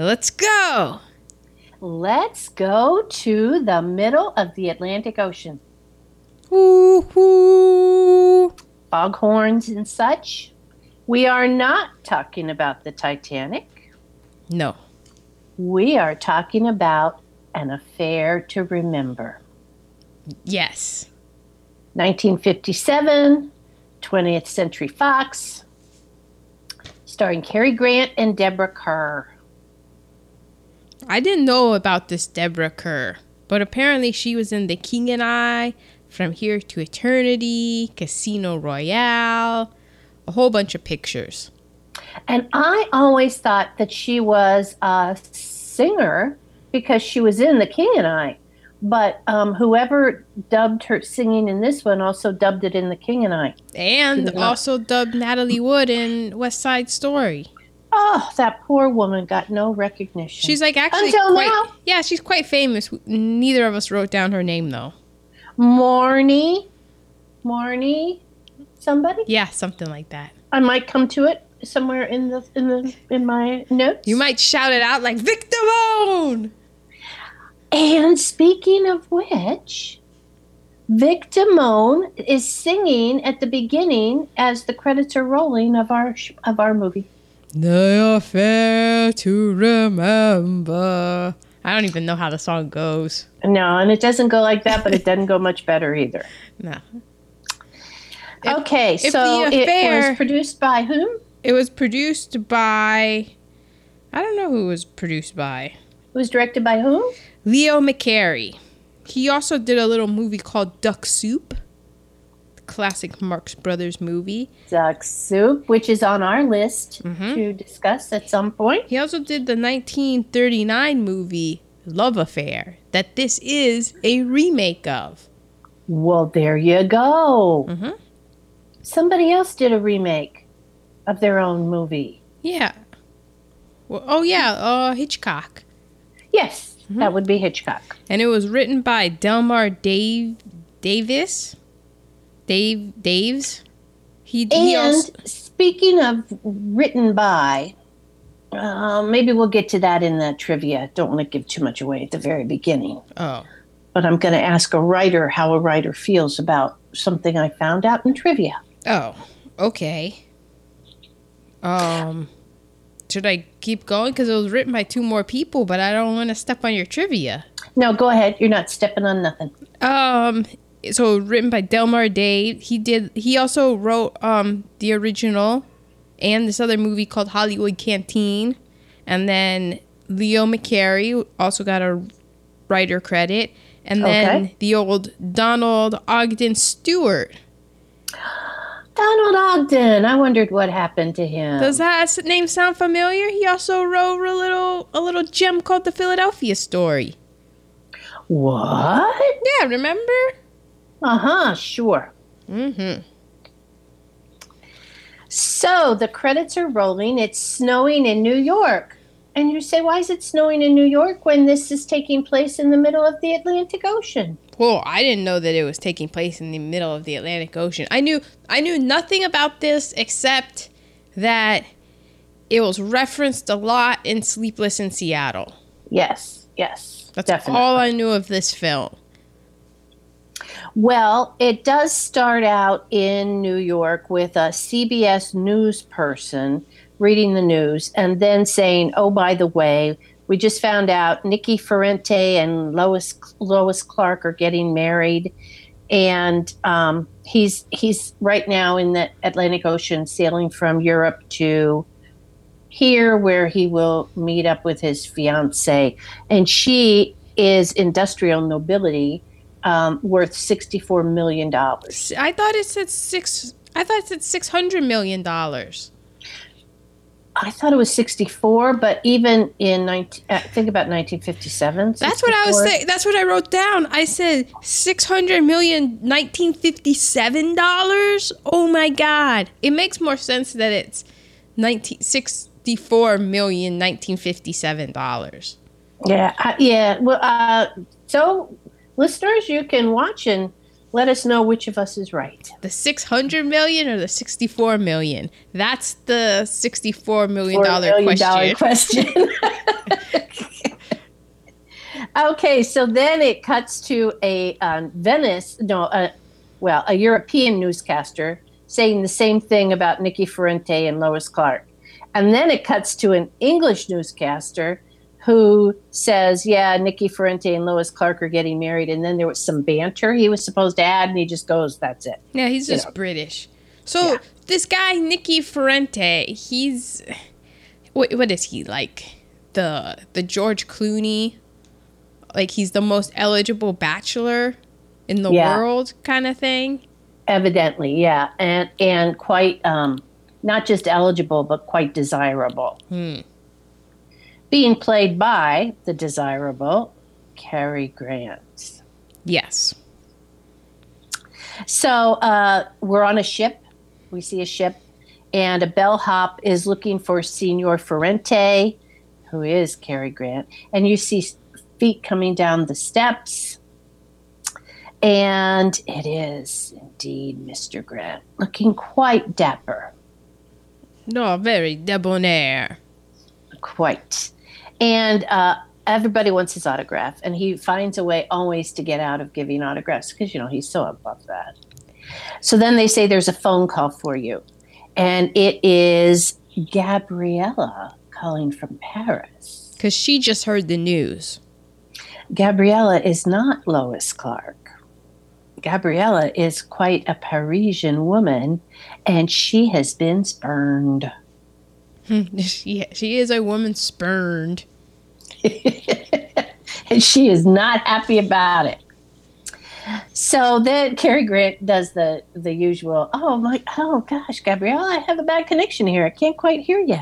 Let's go. Let's go to the middle of the Atlantic Ocean. Woo hoo. Foghorns and such. We are not talking about the Titanic. No. We are talking about an affair to remember. Yes. 1957, 20th Century Fox, starring Cary Grant and Deborah Kerr. I didn't know about this Deborah Kerr, but apparently she was in The King and I, From Here to Eternity, Casino Royale, a whole bunch of pictures. And I always thought that she was a singer because she was in The King and I. But um, whoever dubbed her singing in this one also dubbed it in The King and I. And She was not- also dubbed Natalie Wood in West Side Story. Oh, that poor woman got no recognition. She's like actually Until quite, now. Yeah, she's quite famous. Neither of us wrote down her name though. Morny, Morny, somebody. Yeah, something like that. I might come to it somewhere in the in the in my notes. You might shout it out like Vic Damone. And speaking of which, Vic Damone is singing at the beginning as the credits are rolling of our sh- of our movie. The affair to remember. I don't even know how the song goes. No, and it doesn't go like that, but it doesn't go much better either. No. If- okay, if so the it was produced by whom? It was produced by I don't know who it was produced by. It was directed by whom? Leo McCarey. He also did a little movie called Duck Soup. Classic Marx Brothers movie. Duck Soup, which is on our list Mhm. to discuss at some point. He also did the 1939 movie Love Affair that this is a remake of. Well, there you go. Mhm. Somebody else did a remake of their own movie. Yeah. Well, oh yeah, uh, Hitchcock. Yes, Mm-hmm. that would be Hitchcock. And it was written by Delmer Dave Davis. Dave Daves. He, he And also, speaking of written by, uh, maybe we'll get to that in the trivia. Don't want to give too much away at the very beginning. oh But I'm going to ask a writer how a writer feels about something I found out in trivia. oh okay. Um, should I keep going because it was written by two more people, but I don't want to step on your trivia. No, go ahead. You're not stepping on nothing. Um, so written by Delmer Day. He did. He also wrote um the original, and this other movie called Hollywood Canteen, and then Leo McCarey also got a writer credit, and then Okay. the old Donald Ogden Stewart. Donald Ogden. I wondered what happened to him. Does that name sound familiar? He also wrote a little a little gem called The Philadelphia Story. what? Yeah, remember? Uh huh, sure. Mm-hmm. So the credits are rolling. It's snowing in New York. And you say, why is it snowing in New York when this is taking place in the middle of the Atlantic Ocean? Well, I didn't know that it was taking place in the middle of the Atlantic Ocean. I knew I knew nothing about this except that it was referenced a lot in Sleepless in Seattle. Yes, yes. That's definitely. all I knew of this film. Well, it does start out in New York with a CBS news person reading the news and then saying, "Oh, by the way, we just found out Nikki Ferrante and Lois Lois Clark are getting married, and um, he's he's right now in the Atlantic Ocean, sailing from Europe to." Here, where he will meet up with his fiance, and she is industrial nobility, um, worth sixty-four million dollars. I thought it said six. I thought it said six hundred million dollars. I thought it was sixty-four, but even in nineteen, uh, think about nineteen fifty-seven. That's what I was saying. That's what I wrote down. I said six hundred million nineteen fifty seven dollars. Oh my god! It makes more sense that it's nineteen sixty four million nineteen fifty seven dollars. Yeah, uh, yeah. Well, uh, so listeners, you can watch and Let us know which of us is right. The 600 million or the 64 million? That's the 64 million dollar $4 million question. question. okay, so then it cuts to a um, Venice, no, uh, well, a European newscaster saying the same thing about Nikki Ferrante and Lois Clark. And then it cuts to an English newscaster who says, Yeah, Nikki Ferrante and Lois Clark are getting married. And then there was some banter he was supposed to add, and he just goes, That's it. Yeah, he's You just know. British. So Yeah. this guy Nikki Ferrante, he's what, what is he like? The the George Clooney, like he's the most eligible bachelor in the Yeah. world, kind of thing. Evidently, yeah. And, and quite, um, not just eligible, but quite desirable. Hmm. Being played by the desirable Cary Grant. Yes. So uh, we're on a ship. We see a ship, and a bellhop is looking for Senor Ferrante, who is Cary Grant. And you see feet coming down the steps. And it is indeed Mr. Grant, looking quite dapper. No, very debonair. Quite. And uh, everybody wants his autograph, and he finds a way always to get out of giving autographs because, you know, he's so above that. So then they say there's a phone call for you, and it is Gabriella calling from Paris. Because she just heard the news. Gabriella is not Lois Clark. Gabriella is quite a Parisian woman, and she has been spurned. she, she is a woman spurned. and she is not happy about it. So then Cary Grant does the the usual. Oh my! Oh gosh, Gabrielle, I have a bad connection here. I can't quite hear you.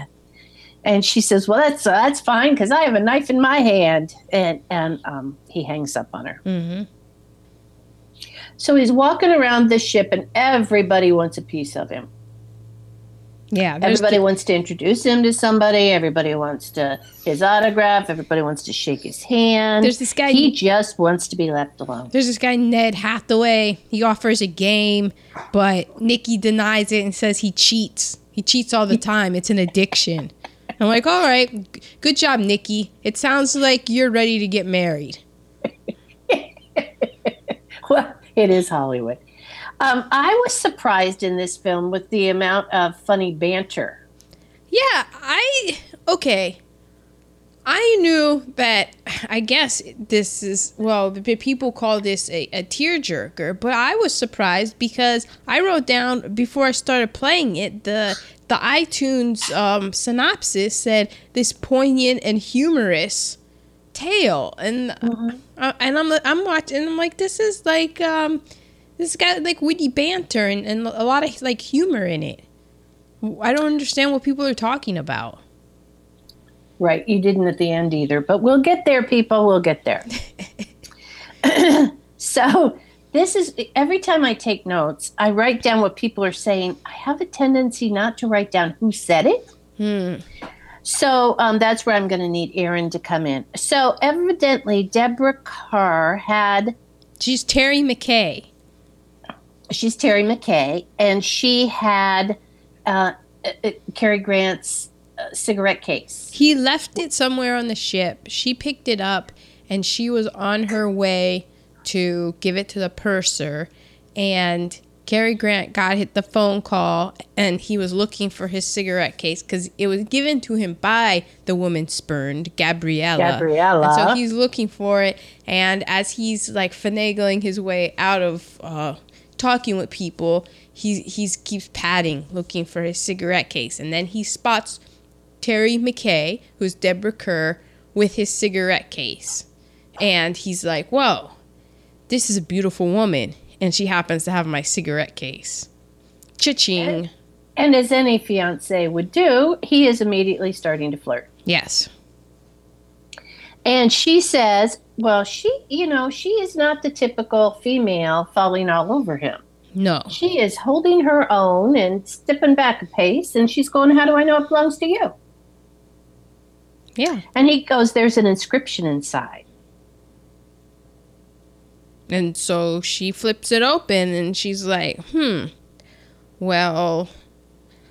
And she says, "Well, that's uh, that's fine because I have a knife in my hand." And and um, he hangs up on her. hmm So he's walking around the ship, and everybody wants a piece of him. Yeah, Everybody wants to introduce him to somebody. Everybody wants to his autograph. Everybody wants to shake his hand. There's this guy- He just wants to be left alone. There's this guy Ned Hathaway. He offers a game, but Nikki denies it and says he cheats. He cheats all the time. It's an addiction. I'm like, all right, good job, Nikki. It sounds like you're ready to get married. Well, it is Hollywood. Um, I was surprised in this film with the amount of funny banter. Yeah, I okay. I knew that. I guess this is well. People call this a, a tearjerker, but I was surprised because I wrote down before I started playing it the the iTunes um, synopsis said this poignant and humorous tale, and uh, and I'm I'm watching. And I'm like, this is like um, this got like witty banter and, and a lot of like humor in it. I don't understand what people are talking about. Right, you didn't at the end either, but we'll get there, people. We'll get there. so, this is every time I take notes, I write down what people are saying. I have a tendency not to write down who said it. Hmm. So um, that's where I'm going to need Aaron to come in. So evidently, Deborah Carr had She's Terry McKay. She's Terry McKay, and she had uh, uh, uh, Cary Grant's uh, cigarette case. He left it somewhere on the ship. She picked it up and she was on her way to give it to the purser. And Cary Grant got hit the phone call and he was looking for his cigarette case because it was given to him by the woman spurned, Gabriella. Gabriella. And so he's looking for it. And as he's like finagling his way out of uh, talking with people, he he's keeps patting, looking for his cigarette case. And then he spots Terry McKay, who's Deborah Kerr, with his cigarette case. And he's like, Whoa, this is a beautiful woman. And she happens to have my cigarette case. Cha-ching. And as any fiance would do, he is immediately starting to flirt. Yes. And she says, well, she, you know, she is not the typical female falling all over him. No. She is holding her own and stepping back a pace, and she's going, How do I know it belongs to you? Yeah. And he goes, There's an inscription inside. And so she flips it open and she's like, hmm, well,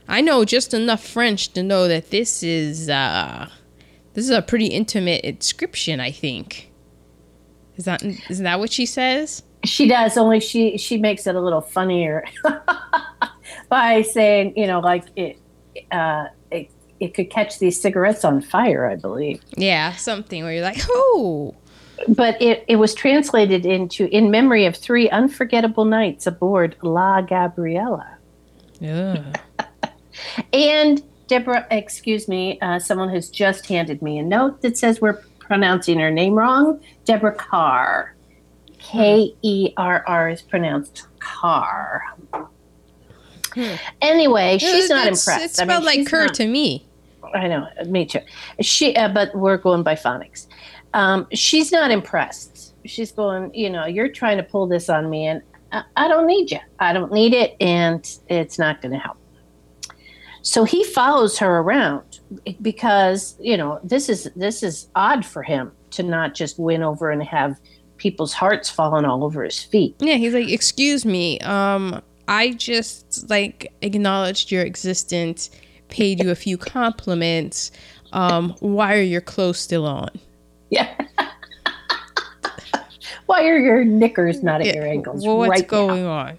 I know just enough French to know that this is, uh, this is a pretty intimate inscription, I think. Is that, is that what she says? She does, only she, she makes it a little funnier by saying, you know, like it, uh, it, it could catch these cigarettes on fire, I believe. Yeah, something where you're like, oh. But it, it was translated into in memory of three unforgettable nights aboard La Gabriella. Yeah. And Deborah, excuse me, uh, someone has just handed me a note that says we're pronouncing her name wrong. Deborah Carr. K E R R is pronounced Carr. Anyway, she's not impressed. It's I mean, spelled like Kerr to me. I know, me too. She, uh, but we're going by phonics. Um, she's not impressed. She's going, you know, you're trying to pull this on me, and I, I don't need you. I don't need it, and it's not going to help. So he follows her around because you know this is this is odd for him to not just win over and have people's hearts falling all over his feet. Yeah, he's like, "Excuse me, um, I just like acknowledged your existence, paid you a few compliments. Um, why are your clothes still on?" Yeah. Why are your knickers not at your ankles? Well, what's right now? going on?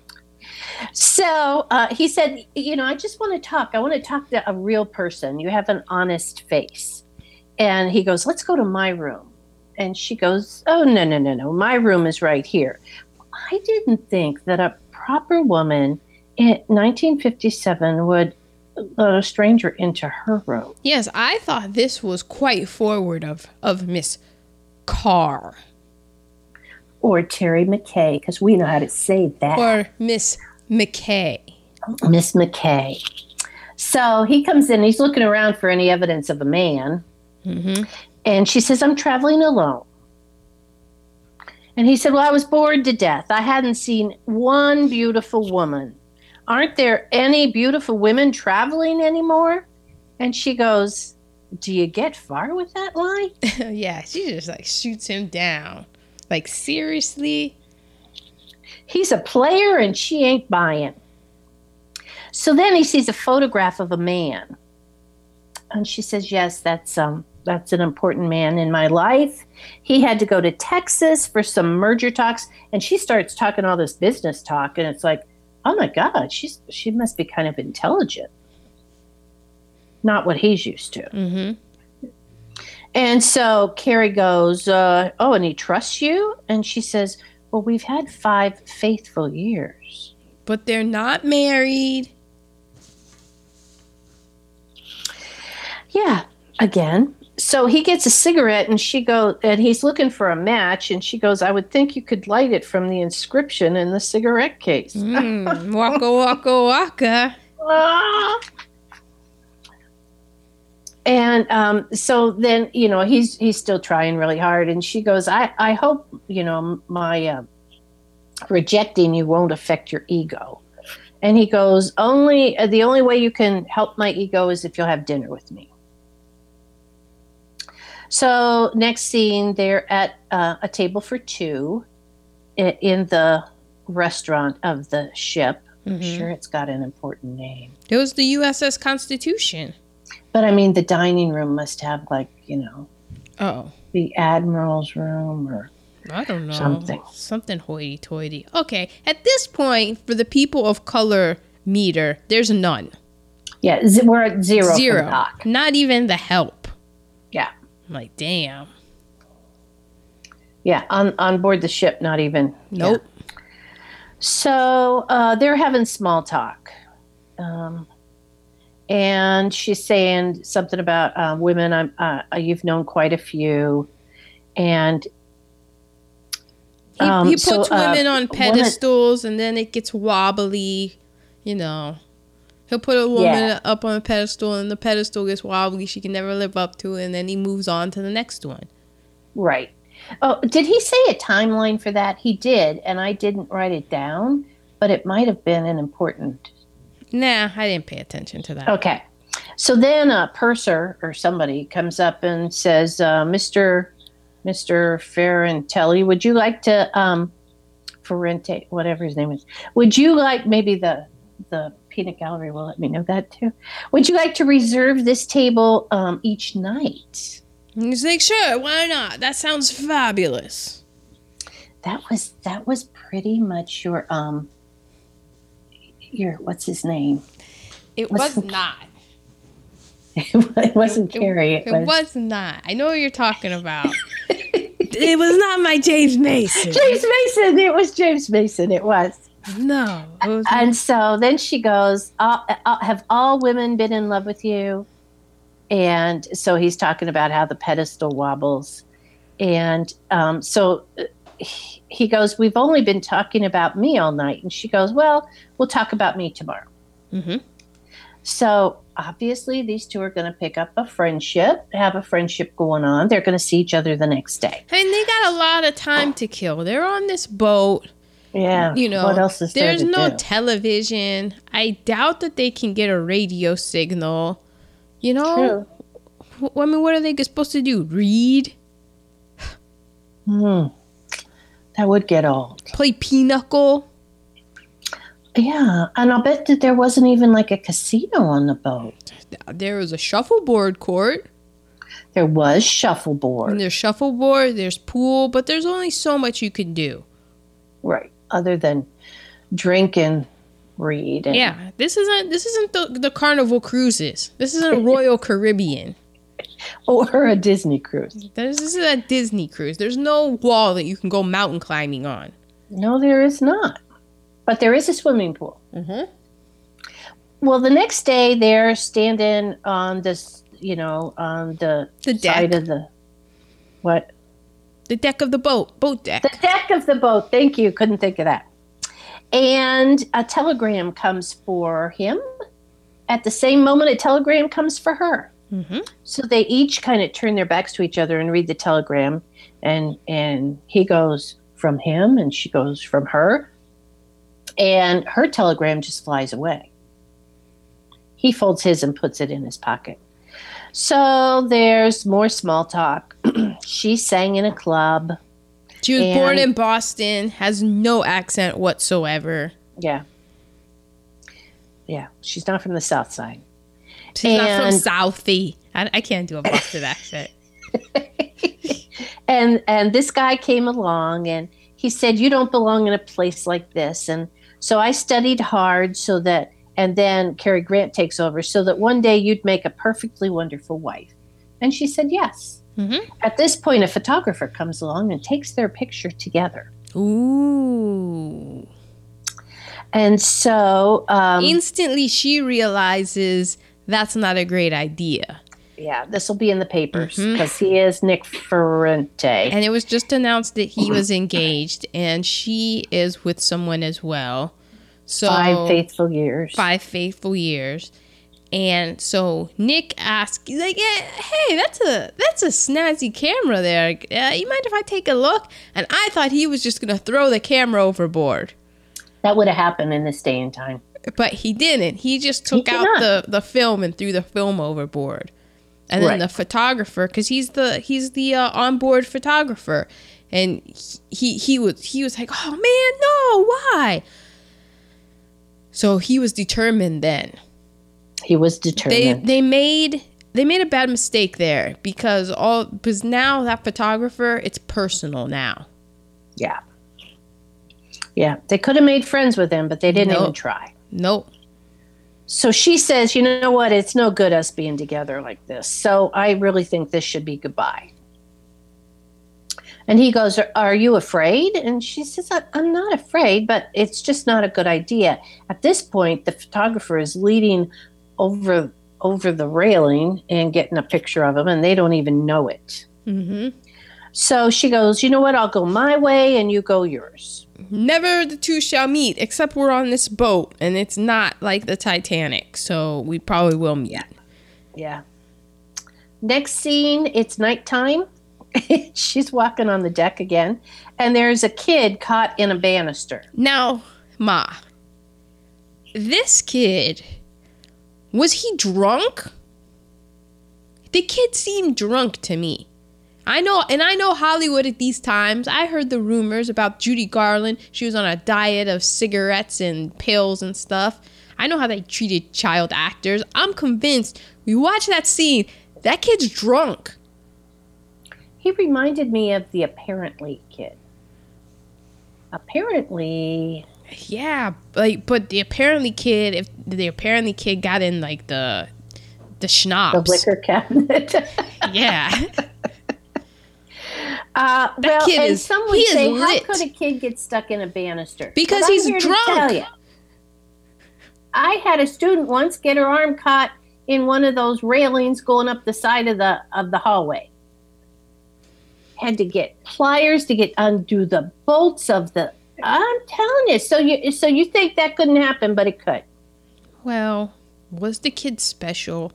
So uh, he said, You know, I just want to talk. I want to talk to a real person. You have an honest face. And he goes, Let's go to my room. And she goes, Oh, no, no, no, no. My room is right here. I didn't think that a proper woman in 1957 would let a stranger into her room. Yes, I thought this was quite forward of of Miss Carr Or Terry McKay, because we know how to say that. or Miss McKay. Miss McKay. So he comes in, he's looking around for any evidence of a man. hmm And she says, I'm traveling alone. And he said, Well, I was bored to death. I hadn't seen one beautiful woman. Aren't there any beautiful women traveling anymore? And she goes, Do you get far with that line? yeah, she just like shoots him down. Like seriously? He's a player and she ain't buying. So then he sees a photograph of a man. And she says, Yes, that's um that's an important man in my life. He had to go to Texas for some merger talks, and she starts talking all this business talk, and it's like, oh my God, she's she must be kind of intelligent. Not what he's used to. Mm-hmm. And so Cary goes, uh, Oh, and he trusts you? And she says, Well, we've had five faithful years. But they're not married. Yeah, again. So he gets a cigarette and she goes, and he's looking for a match. And she goes, I would think you could light it from the inscription in the cigarette case. Mm, waka waka waka. And um, so then, you know, he's he's still trying really hard. And she goes, I, I hope, you know, my uh, rejecting you won't affect your ego. And he goes, only uh, the only way you can help my ego is if you'll have dinner with me. So next scene, they're at uh, a table for two i- in the restaurant of the ship. I'm Mhm. sure it's got an important name. It was the USS Constitution. But I mean, the dining room must have like you know Oh, the admiral's room or I don't know. Something. Something hoity toity. Okay, at this point, for the people of color meter, there's none. yeah, z- we're at zero. Zero. Not even the help. Yeah, I'm like, damn. yeah. On on board the ship, not even. yeah. Nope. So uh, they're having small talk, um, and she's saying something about uh, women. I'm uh, you've known quite a few, and He, Um, he puts so, uh, women on pedestals and then it gets wobbly, you know. He'll put a woman Yeah. up on a pedestal and the pedestal gets wobbly. She can never live up to it. And then he moves on to the next one. right. Oh, did he say a timeline for that? He did, and I didn't write it down, but it might have been an important Nah, I didn't pay attention to that. Okay. So then a purser or somebody comes up and says, uh, Mr. Mr. Ferrantelli, would you like to um, Ferrante, whatever his name is. Would you like maybe the the peanut gallery will let me know that too. Would you like to reserve this table um, each night? He's like, sure, why not? That sounds fabulous. That was that was pretty much your um your what's his name? It What's was not. it wasn't Cary. It, It was, was not. I know what you're talking about. it was not my James Mason. James Mason. It was James Mason. It was. No. It was And so then she goes, uh, uh, "Have all women been in love with you?" And so he's talking about how the pedestal wobbles, and um, so uh, he goes, "We've only been talking about me all night," and she goes, "Well, we'll talk about me tomorrow." Mhm. So obviously, these two are going to pick up a friendship, have a friendship going on. They're going to see each other the next day. I mean, they got a lot of time to kill. They're on this boat. Yeah, You know, what else is there there's no do? television. I doubt that they can get a radio signal. You know, True. I mean, what are they supposed to do? Read? Hmm. That would get old. Play pinochle? Yeah, and I'll bet that there wasn't even like a casino on the boat. There was a shuffleboard court. There was shuffleboard. And there's shuffleboard, there's pool, but there's only so much you can do. right? Other than drink and read. And, Yeah, this isn't this isn't the, the Carnival cruises. This isn't Royal Caribbean. Or a Disney cruise. This, is a Disney cruise. There's no wall that you can go mountain climbing on. No, there is not. But there is a swimming pool. Mm-hmm. Well, the next day they're standing on this, you know, on the, The deck. side of the what? The deck of the boat, boat deck. The deck of the boat. Thank you. Couldn't think of that. And a telegram comes for him. At the same moment, a telegram comes for her. Mm-hmm. So they each kind of turn their backs to each other and read the telegram, and and he goes from him, and she goes from her, and her telegram just flies away. He folds his and puts it in his pocket. So there's more small talk. she sang in a club. She was born in Boston, has no accent whatsoever. Yeah. Yeah, she's not from the South Side. She's not from And- Southie. I, I can't do a Boston accent. and and this guy came along and he said you don't belong in a place like this and so i studied hard so that and then Cary grant takes over so that one day you'd make a perfectly wonderful wife and she said yes Mhm. at this point a photographer comes along and takes their picture together Ooh. and so um, Instantly, she realizes that's not a great idea. yeah this will be in the papers because he is nick ferrante And it was just announced that he was engaged and she is with someone as well. So five faithful years five faithful years. And so Nick asked, he's like, yeah, "Hey, that's a that's a snazzy camera there. Uh, you mind if I take a look?" And I thought he was just gonna throw the camera overboard, that would have happened in this day and time but he didn't. He just took did out the the film and threw the film overboard. And then Right. the photographer, because he's the he's the uh, onboard photographer, and he he was he was like, "Oh man, no, why?" So he was determined then. he was they determined they made they made a bad mistake there because all because now that photographer it's personal now Yeah. Yeah. They could have made friends with him, but they didn't Nope. even try. Nope So she says, you know what? It's no good us being together like this. So I really think this should be goodbye. And he goes, Are, are you afraid? And she says, "I- I'm not afraid, but it's just not a good idea. At this point, the photographer is leading over over the railing and getting a picture of him, and they don't even know it. hmm So she goes, You know what? I'll go my way and you go yours. Never the two shall meet except we're on this boat and it's not like the titanic so we probably will meet Yeah. Next scene, it's nighttime. She's walking on the deck again, and there's a kid caught in a banister. now ma this kid was he drunk the kid seemed drunk to me I know, and I know Hollywood at these times. I heard the rumors about Judy Garland. She was on a diet of cigarettes and pills and stuff. I know how they treated child actors. I'm convinced. We watch that scene. That kid's drunk. He reminded me of the apparently kid. Apparently, Yeah, like, but the apparently kid, if the apparently kid got in like the the schnapps, the liquor cabinet. yeah, Uh, well, and is- some he would is say, how could a kid get stuck in a banister? Because But he's drunk. ya, I had a student once get her arm caught in one of those railings going up the side of the of the hallway. Had to get pliers to get undo the bolts of the. I'm telling you. So you so you think that couldn't happen, but it could. Well, was the kid special?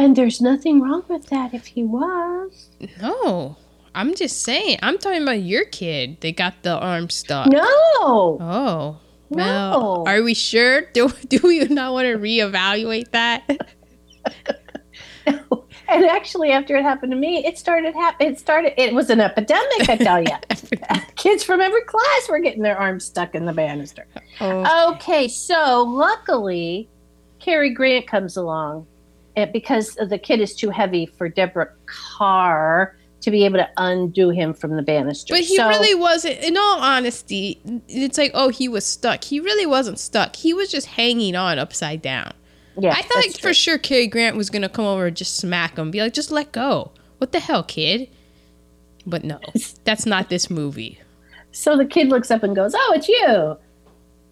And there's nothing wrong with that if he was. No, I'm just saying. I'm talking about your kid. They got the arm stuck. No. Oh. Well, No. are we sure? Do do we not want to reevaluate that? And actually, after it happened to me, it started hap- It started. It was an epidemic, I tell you. Kids from every class were getting their arms stuck in the banister. oh, Okay, so luckily, Cary Grant comes along, because the kid is too heavy for Deborah Carr to be able to undo him from the banister. but he So- really wasn't. In all honesty, it's like, oh, he was stuck. He really wasn't stuck. He was just hanging on upside down. Yeah, I thought for true. sure Cary Grant was gonna come over and just smack him, be like, just let go. What the hell, kid? But no, that's not this movie. So the kid looks up and goes, "Oh, it's you."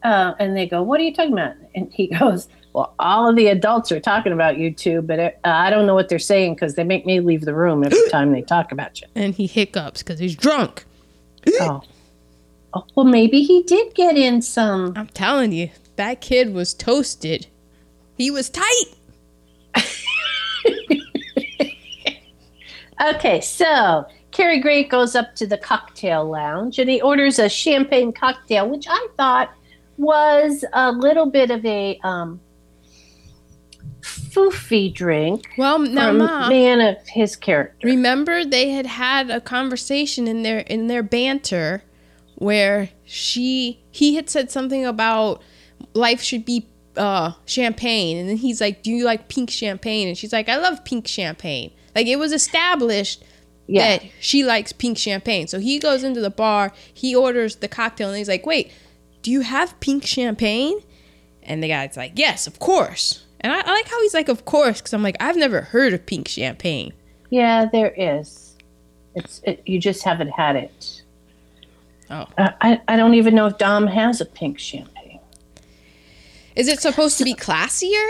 Uh, and they go, "What are you talking about?" And he goes, "Well, all of the adults are talking about you two, but uh, I don't know what they're saying because they make me leave the room every time they talk about you." And he hiccups because he's drunk. oh. oh, well, maybe he did get in some. I'm telling you, that kid was toasted. He was tight. Okay, so Cary Grant goes up to the cocktail lounge and he orders a champagne cocktail, which I thought was a little bit of a um, foofy drink Well, now, from Ma, man of his character. remember they had had a conversation in their in their banter where she he had said something about life should be uh champagne. And then he's like do you like pink champagne? And she's like i love pink champagne. Like it was established Yeah. that she likes pink champagne. So he goes into the bar he orders the cocktail and he's like wait do you have pink champagne? And the guy's like yes of course and i, I like how he's like of course because i'm like i've never heard of pink champagne Yeah, there is. It's it, you just haven't had it. Oh. Uh, I I don't even know if Dom has a pink champagne. Is it supposed to be classier?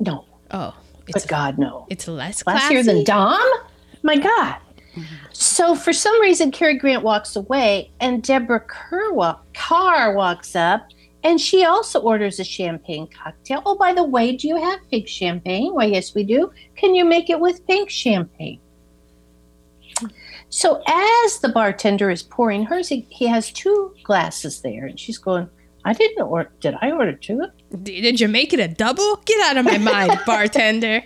No, Oh, but it's God no. it's less classy. Classier than Dom? My God. So for some reason, Cary Grant walks away, and Deborah Kerr walk, Carr walks up, and she also orders a champagne cocktail. Oh, by the way, do you have pink champagne? Why, yes, we do. Can you make it with pink champagne? So as the bartender is pouring hers, he, he has two glasses there, and she's going, "I didn't order. Did I order two? Did you make it a double? Get out of my mind, bartender.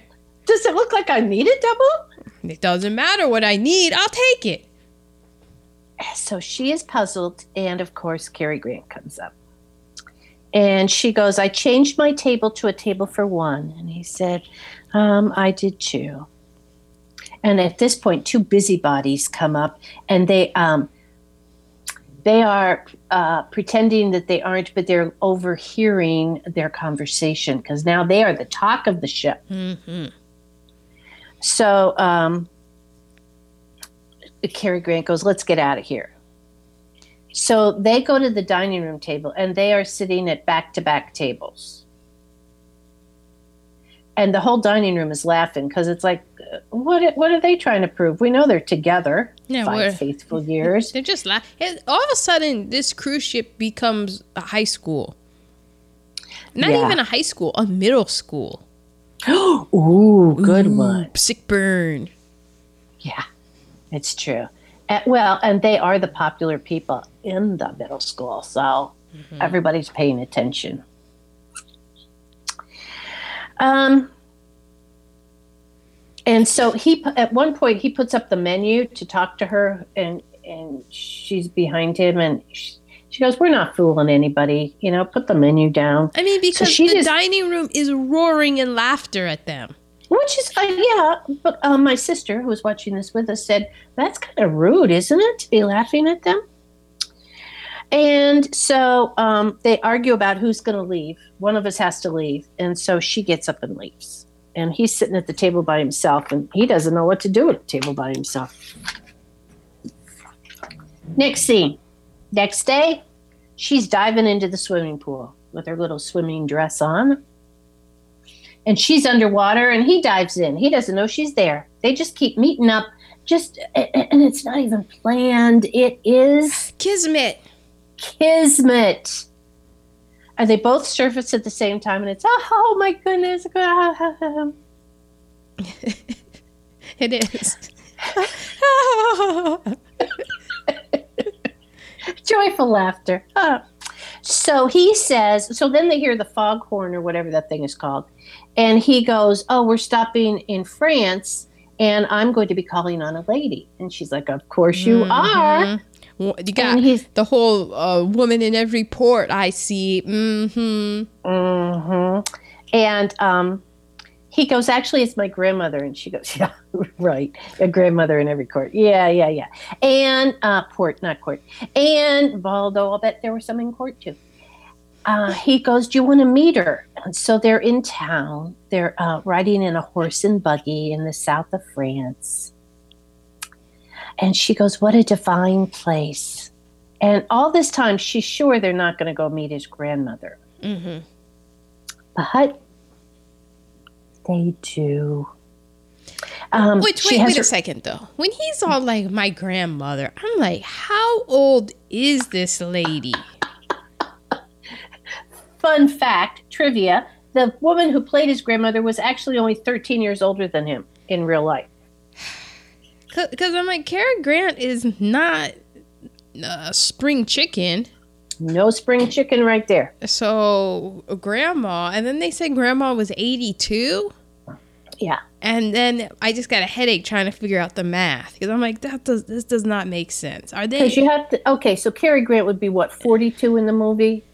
Does it look like I need a double?" It doesn't matter what I need. I'll take it. So she is puzzled, and of course, Cary Grant comes up. And she goes, I changed my table to a table for one. And he said, um, I did too. And at this point, two busybodies come up, and they um, they are uh, pretending that they aren't, but they're overhearing their conversation because now they are the talk of the ship. hmm So um, Cary Grant goes, let's get out of here. So they go to the dining room table and they are sitting at back to back tables. And the whole dining room is laughing because it's like, uh, what, what are they trying to prove? We know they're together Yeah, we're- five faithful years. They're just la- it- all of a sudden this cruise ship becomes a high school. Not Yeah. even a high school, a middle school. Ooh, good one. Sick burn. Yeah, it's true. Uh, well, and they are the popular people in the middle school, so everybody's paying attention. Um, And so he at one point he puts up the menu to talk to her, and and she's behind him, and she, she goes, "We're not fooling anybody, you know. Put the menu down." I mean, because she the just- dining room is roaring in laughter at them. Which is, uh, yeah, but uh, my sister who was watching this with us said, that's kind of rude, isn't it, to be laughing at them? And so um, they argue about who's going to leave. One of us has to leave. And so she gets up and leaves. And he's sitting at the table by himself, and he doesn't know what to do at the table by himself. Next scene. Next day, she's diving into the swimming pool with her little swimming dress on and she's underwater and he dives in he doesn't know she's there they just keep meeting up just and it's not even planned it is Kismet. kismet and they both surface at the same time and it's oh my goodness It is. joyful laughter Ah. So he says so then they hear the foghorn or whatever that thing is called and he goes oh we're stopping in france and i'm going to be calling on a lady and she's like of course you are Mhm. Wo- You got the whole uh, woman in every port I see. Mm-hmm. hmm And um, he goes, actually, it's my grandmother. And she goes, yeah, right. A grandmother in every court. Yeah, yeah, yeah. And uh, port, not court. And Valdo, I'll bet there were some in court too. Uh, he goes, do you want to meet her? And so they're in town. They're uh, riding in a horse and buggy in the south of France. And she goes, what a divine place. And all this time, she's sure they're not going to go meet his grandmother Mm-hmm. but they do. Um, Wait, wait, wait her- a second though. When he's all like my grandmother, I'm like, how old is this lady? Fun fact, trivia: the woman who played his grandmother was actually only 13 years older than him in real life. Because I'm like, Cary Grant is not uh, spring chicken. No spring chicken right there. So grandma, and then they said grandma was 82. Yeah, And then I just got a headache trying to figure out the math because I'm like, that does this does not make sense. Are they? because you have to. Okay, so Cary Grant would be what 42 in the movie.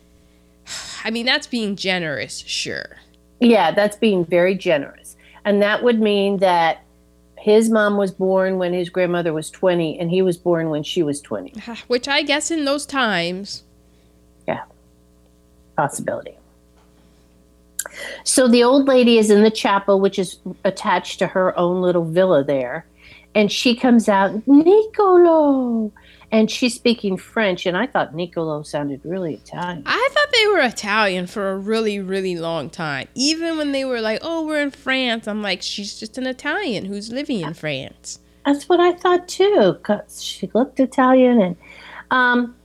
I mean, that's being generous, sure. Yeah, that's being very generous, and that would mean that his mom was born when his grandmother was 20, and he was born when she was 20. Which I guess in those times, possibility. So the old lady is in the chapel, which is attached to her own little villa there. And she comes out, Nicolo. And she's speaking French. And I thought Nicolo sounded really Italian. I thought they were Italian for a really, really long time. Even when they were like, "Oh, we're in France," I'm like, "She's just an Italian who's living in France." That's what I thought too, because she looked Italian. And um,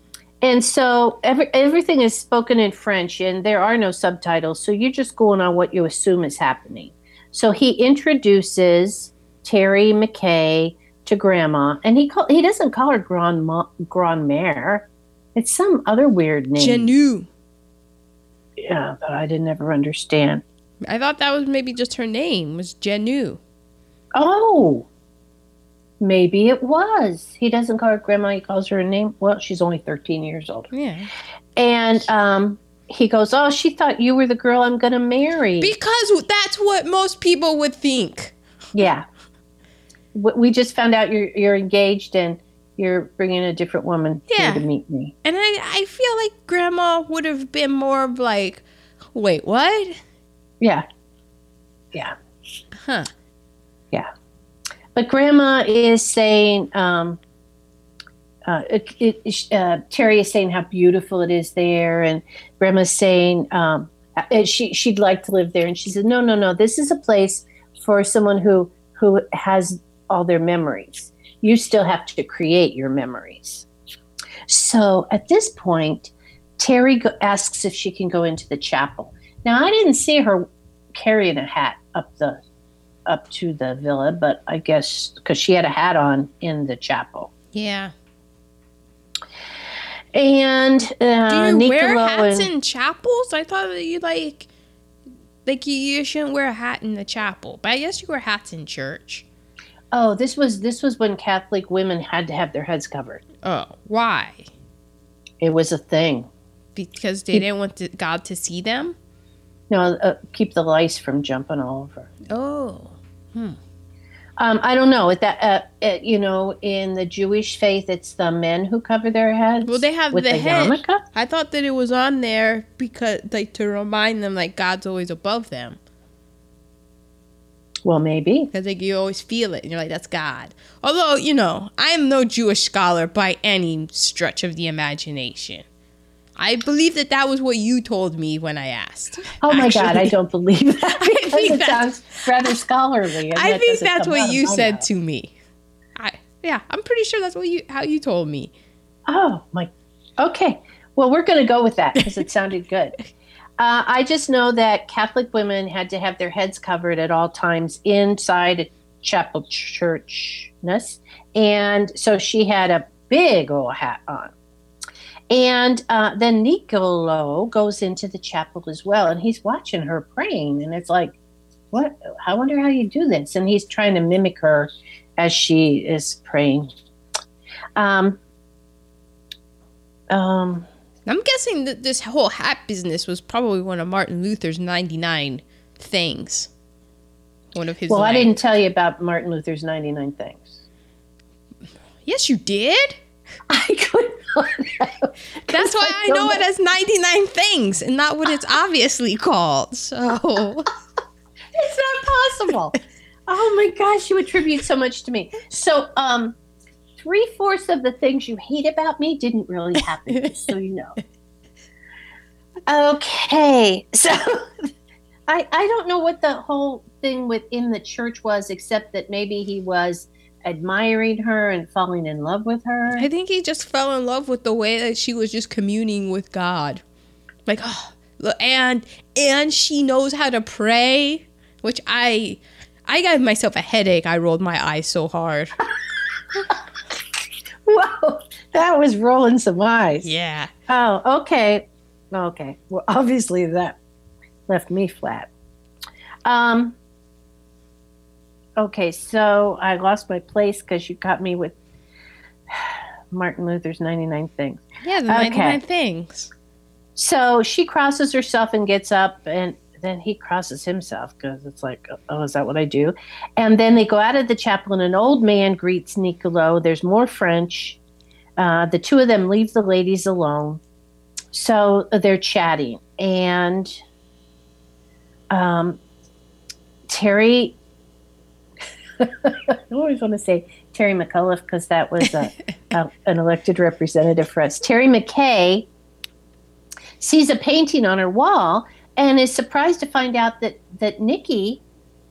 and so every, everything is spoken in French, and there are no subtitles. So you're just going on what you assume is happening. So he introduces Terry McKay to Grandma, and he call, he doesn't call her Grandma Grandmère. It's some other weird name. Janou. yeah, that I didn't ever understand. I thought that was maybe just her name was Janou. Oh, maybe it was. He doesn't call her Grandma. He calls her a name. Well, she's only 13 years old. Yeah. And um, he goes, "Oh, she thought you were the girl I'm going to marry." Because that's what most people would think. yeah. We just found out you're you're engaged and you're bringing a different woman Yeah. here to meet me. And I, I feel like grandma would have been more of like, wait, what? Yeah. Yeah. Huh. Yeah. But Grandma is saying, um, uh, it, it, uh, Terry is saying how beautiful it is there, and Grandma's saying um, she she'd like to live there, and she said, no, no, no, this is a place for someone who who has all their memories. You still have to create your memories. So at this point, Terry go- asks if she can go into the chapel. Now I didn't see her carrying a hat up the up to the villa, but I guess because she had a hat on in the chapel. Yeah. And uh, Do you wear hats and- in chapels? I thought that you like like you, you shouldn't wear a hat in the chapel, but I guess you wear hats in church. Oh, this was this was when Catholic women had to have their heads covered. Oh, why? It was a thing. Because they didn't want to, God to see them. No, uh, keep the lice from jumping all over. Oh, Um, I don't know. At that, uh, you know, in the Jewish faith, it's the men who cover their heads. well, they have with the, the, head. yarmulke. I thought that it was on there because, like, to remind them, like, God's always above them. Well, maybe. Because like you always feel it, and you're like, "That's God." Although you know, I am no Jewish scholar by any stretch of the imagination. I believe that that was what you told me when I asked. Oh my God, I don't believe that I think it sounds rather scholarly. I that think that's what you said mouth. to me. I yeah, I'm pretty sure that's what you how you told me. Oh my. Okay. Well, we're going to go with that because it sounded good. Uh, I just know that Catholic women had to have their heads covered at all times inside a chapel churchness, and so she had a big old hat on. And uh, then Niccolo goes into the chapel as well, and he's watching her praying, and it's like, what? I wonder how you do this. And he's trying to mimic her as she is praying. Um, um, I'm guessing that this whole hat business was probably one of Martin Luther's 99 things. One of his. well, I didn't tell you about Martin Luther's 99 things. Yes, you did. I could not. That's why I don't know it as 99 things and not what it's obviously called. So. It's not possible. oh my gosh, you attribute so much to me. So, um, three fourths of the things you hate about me didn't really happen, just so you know. Okay, so I I don't know what the whole thing within the church was, except that maybe he was admiring her and falling in love with her. I think he just fell in love with the way that she was just communing with God. Like, oh, and and she knows how to pray, which I I gave myself a headache. I rolled my eyes so hard. Whoa, that was rolling some eyes. Yeah. Oh, okay. Okay. Well, obviously that left me flat. Um Okay, so I lost my place cuz you got me with Martin Luther's 99 things. Yeah, the Okay. 99 things. So she crosses herself and gets up and then he crosses himself because it's like, oh, is that what I do? And then they go out of the chapel and an old man greets Niccolo. There's more French. Uh, the two of them leave the ladies alone. So they're chatting. And um, Terry, I always want to say Terry McAuliffe because that was a, a, an elected representative for us. Terry McKay sees a painting on her wall and is surprised to find out that that Nikki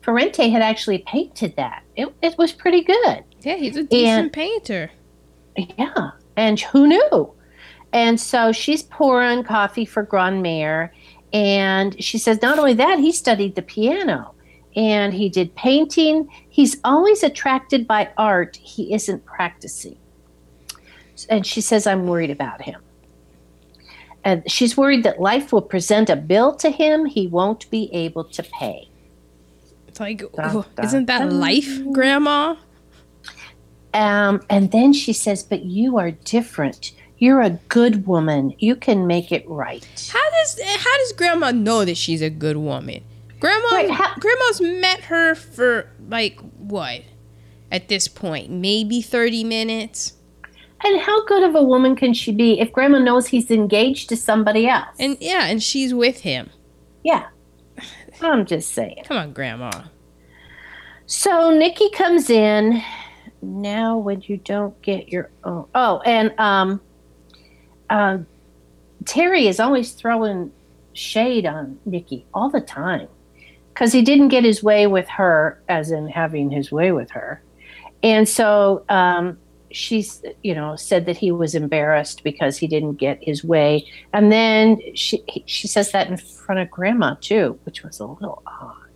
Ferrante had actually painted that. It, it was pretty good. Yeah, he's a decent And- painter. Yeah. And who knew? And so she's pouring coffee for Grand Grandmere. And she says, not only that, he studied the piano and he did painting. He's always attracted by art he isn't practicing. And she says, I'm worried about him. And she's worried that life will present a bill to him he won't be able to pay. It's like, oh, isn't that life, Grandma? Um, and then she says, But you are different. You're a good woman. You can make it right. How does how does Grandma know that she's a good woman? Grandma, Right, how- Grandma's met her for like what? At this point, maybe thirty minutes. And how good of a woman can she be if grandma knows he's engaged to somebody else? And yeah, and she's with him. yeah. I'm just saying. Come on, Grandma. So Nikki comes in. Now when you don't get your own Oh, and um uh, Terry is always throwing shade on Nikki all the time. Because he didn't get his way with her, as in having his way with her. And so um she's you know said that he was embarrassed because he didn't get his way and then she she says that in front of grandma too which was a little odd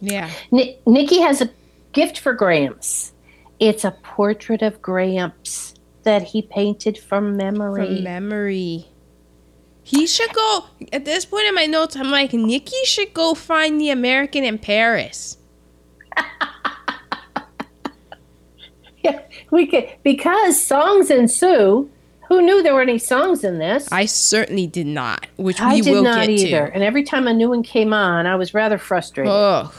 Yeah. Ni- Nikki has a gift for Gramps. It's a portrait of Gramps that he painted from memory. From memory. He should go. At this point in my notes, I'm like, Nikki should go find the American in Paris. Yeah, we could because songs ensue. Who knew there were any songs in this? I certainly did not, which we I did will not get either. to. And every time a new one came on, I was rather frustrated. Ugh.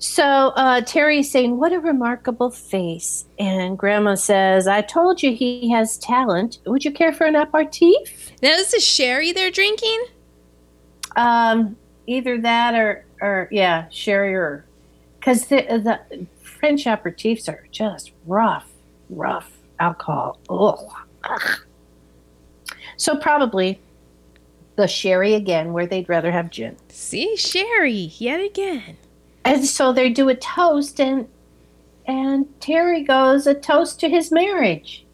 So uh, Terry's saying, What a remarkable face. And Grandma says, I told you he has talent. Would you care for an aperitif? Now, is this sherry they're drinking? Um, either that or, or yeah, sherry or. Because the, the French aperitifs are just rough, rough alcohol. Ugh. Ugh. So probably the sherry again, where they'd rather have gin. See, sherry yet again. And so they do a toast, and and Terry goes a toast to his marriage.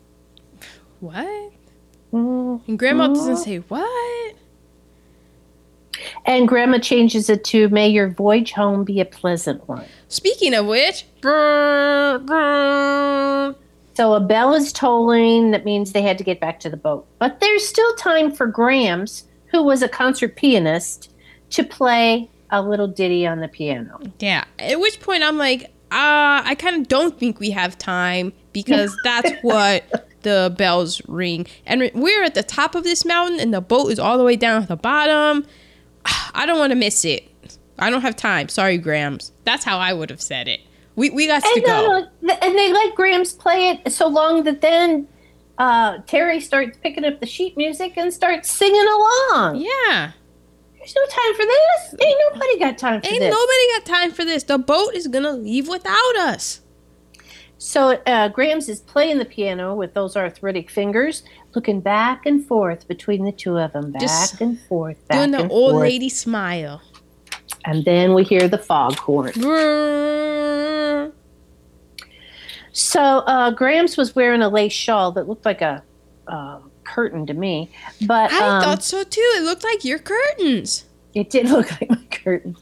What? Mm. And Grandma doesn't say what. And Grandma changes it to "May your voyage home be a pleasant one." Speaking of which, brr, brr. So a bell is tolling. That means they had to get back to the boat. But there's still time for Grams, who was a concert pianist, to play a little ditty on the piano. yeah. At which point I'm like, uh, I kind of don't think we have time because that's what the bells ring. And we're at the top of this mountain, and the boat is all the way down at the bottom. I don't want to miss it. I don't have time. Sorry, Grams. That's how I would have said it. We we got to go. uh, and they let Grams play it so long that then uh, Terry starts picking up the sheet music and starts singing along. Yeah. There's no time for this. Ain't nobody got time for this. Ain't this. nobody got time for this. The boat is gonna leave without us. So uh, Grams is playing the piano with those arthritic fingers, looking back and forth between the two of them, back Just and forth, back Doing the and old forth. lady smile. And then we hear the foghorn. Brrr. So uh, Grams was wearing a lace shawl that looked like a uh, curtain to me, but I um, thought so too. It looked like your curtains. it did look like my curtain.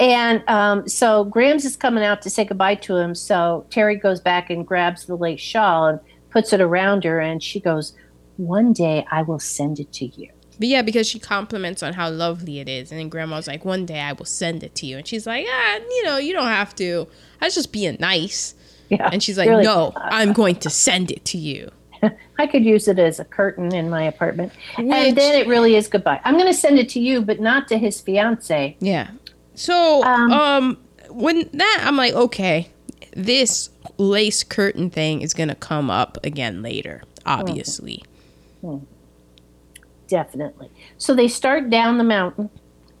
And um, so Grams is coming out to say goodbye to him. So Terry goes back and grabs the lace shawl and puts it around her, and she goes, "One day I will send it to you." But yeah, because she compliments on how lovely it is. And then grandma's like, one day I will send it to you. And she's like, ah, you know, you don't have to. I was just being nice. Yeah, And she's like, really. no, I'm going to send it to you. I could use it as a curtain in my apartment. Which- and then it really is goodbye. I'm going to send it to you, but not to his fiance. Yeah. So, Um, um, when that, I'm like, okay, this lace curtain thing is going to come up again later, obviously. Definitely. So they start down the mountain,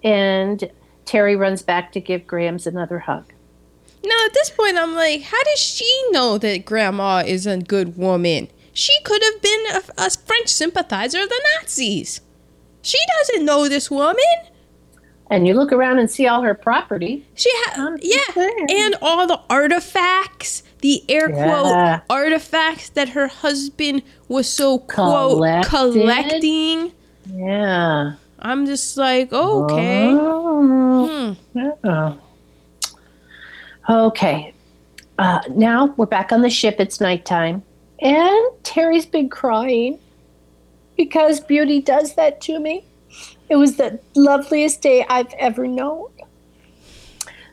and Terry runs back to give Grams another hug. Now, at this point, I'm like, how does she know that grandma is a good woman? She could have been a, a French sympathizer of the Nazis. She doesn't know this woman. And you look around and see all her property. She had, I'm yeah, saying. and all the artifacts, the air Yeah. quote artifacts that her husband was so quote Collected. collecting. Yeah. I'm just like, okay. Oh, Hmm. yeah. Okay. Uh, now we're back on the ship. It's nighttime. And Terry's been crying because Beauty does that to me. It was the loveliest day I've ever known.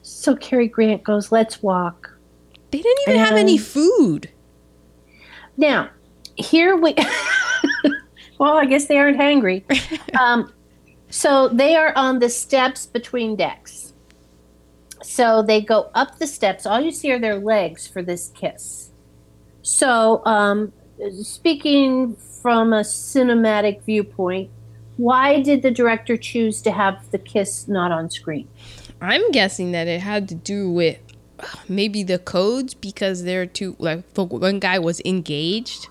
So Cary Grant goes, Let's walk. They didn't even have any food. Now, here we. well, I guess they aren't hangry. Um, so they are on the steps between decks. So they go up the steps. All you see are their legs for this kiss. So, um, speaking from a cinematic viewpoint, why did the director choose to have the kiss not on screen? I'm guessing that it had to do with uh, maybe the codes because they're two like the one guy was engaged.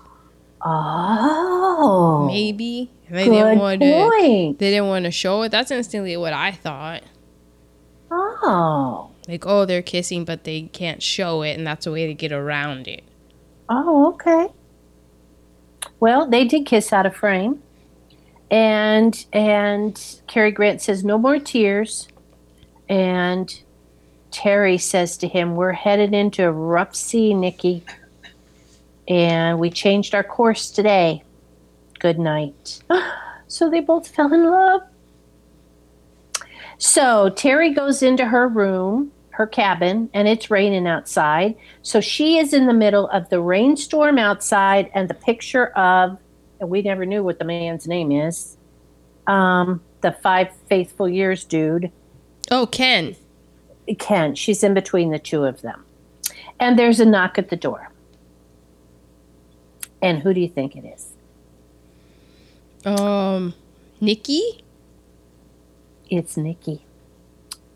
Oh, Maybe they good didn't want to. point. They didn't want to show it. That's instantly what I thought. Oh, Like, oh, they're kissing, but they can't show it, and that's a way to get around it. Oh, okay. Well, they did kiss out of frame. And and Cary Grant says no more tears. And Terry says to him, "We're headed into a rough sea, Nikki. And we changed our course today. Good night." So they both fell in love. So Terry goes into her room, her cabin, and it's raining outside. So she is in the middle of the rainstorm outside and the picture of, and we never knew what the man's name is, um, the five faithful years dude. Oh, Ken. Ken. She's in between the two of them. And there's a knock at the door. And who do you think it is? Um, Nikki? It's Nikki.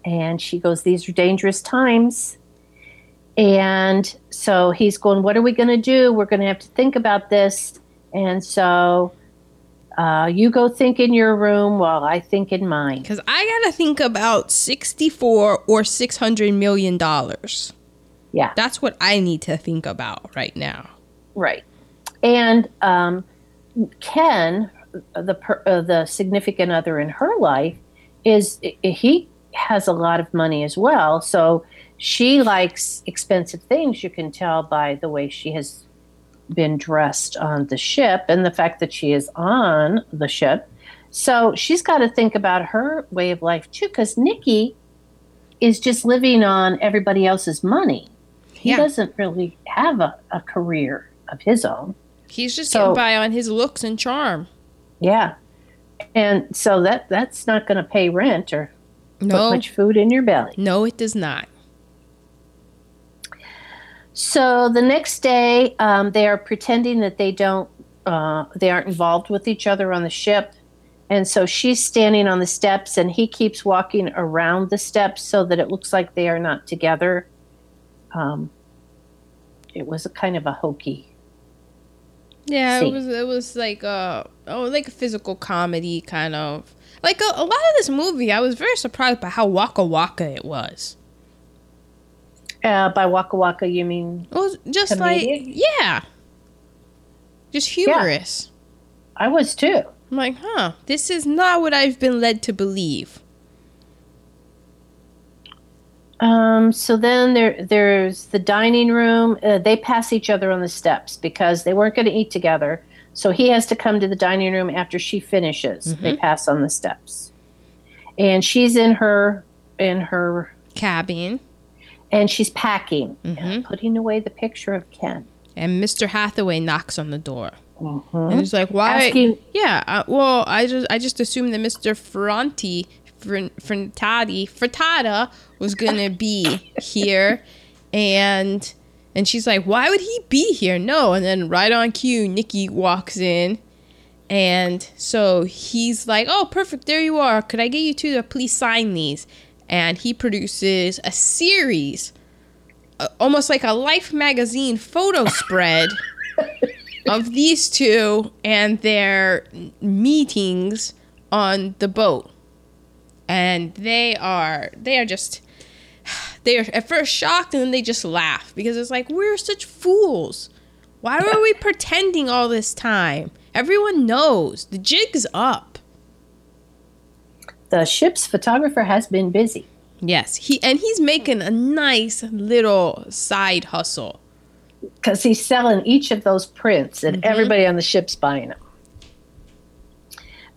And she goes, These are dangerous times. And so he's going, What are we going to do? We're going to have to think about this. And so uh, you go think in your room while I think in mine. Because I got to think about 64 or $600 million. Yeah. That's what I need to think about right now. Right. And um, Ken, the per, uh, the significant other in her life, is he has a lot of money as well. So she likes expensive things. You can tell by the way she has been dressed on the ship and the fact that she is on the ship. So she's got to think about her way of life too, because Nikki is just living on everybody else's money. He yeah. doesn't really have a, a career of his own. He's just so, getting by on his looks and charm. Yeah. And so that that's not going to pay rent or no. put much food in your belly. No, it does not. So the next day, um, they are pretending that they don't, uh, they aren't involved with each other on the ship, and so she's standing on the steps, and he keeps walking around the steps so that it looks like they are not together. Um, it was a kind of a hokey. Yeah, scene. it was. It was like a oh, like a physical comedy kind of. Like a, a lot of this movie, I was very surprised by how waka waka it was. Uh, by Waka Waka, you mean? Well, just comedic? like yeah, just humorous. Yeah. I was too. I'm like, huh, this is not what I've been led to believe. Um, so then there, there's the dining room. Uh, they pass each other on the steps because they weren't going to eat together. So he has to come to the dining room after she finishes. Mm-hmm. They pass on the steps, and she's in her in her cabin and she's packing, mm-hmm. putting away the picture of Ken. And Mr. Hathaway knocks on the door. Mm-hmm. And he's like, "Why?" Asking, yeah. Uh, well, I just I just assumed that Mr. Ferranti, Frantati, Frittata was gonna be here, and and she's like, "Why would he be here?" No. And then right on cue, Nikki walks in. And so he's like, "Oh, perfect! There you are. Could I get you two to please sign these?" and he produces a series, uh, almost like a Life magazine photo spread of these two and their meetings on the boat. And they are they are just they are at first shocked and then they just laugh because it's like we're such fools. Why were we pretending all this time? Everyone knows the jig's up the ship's photographer has been busy. Yes, he and he's making a nice little side hustle because he's selling each of those prints, and mm-hmm. everybody on the ship's buying them.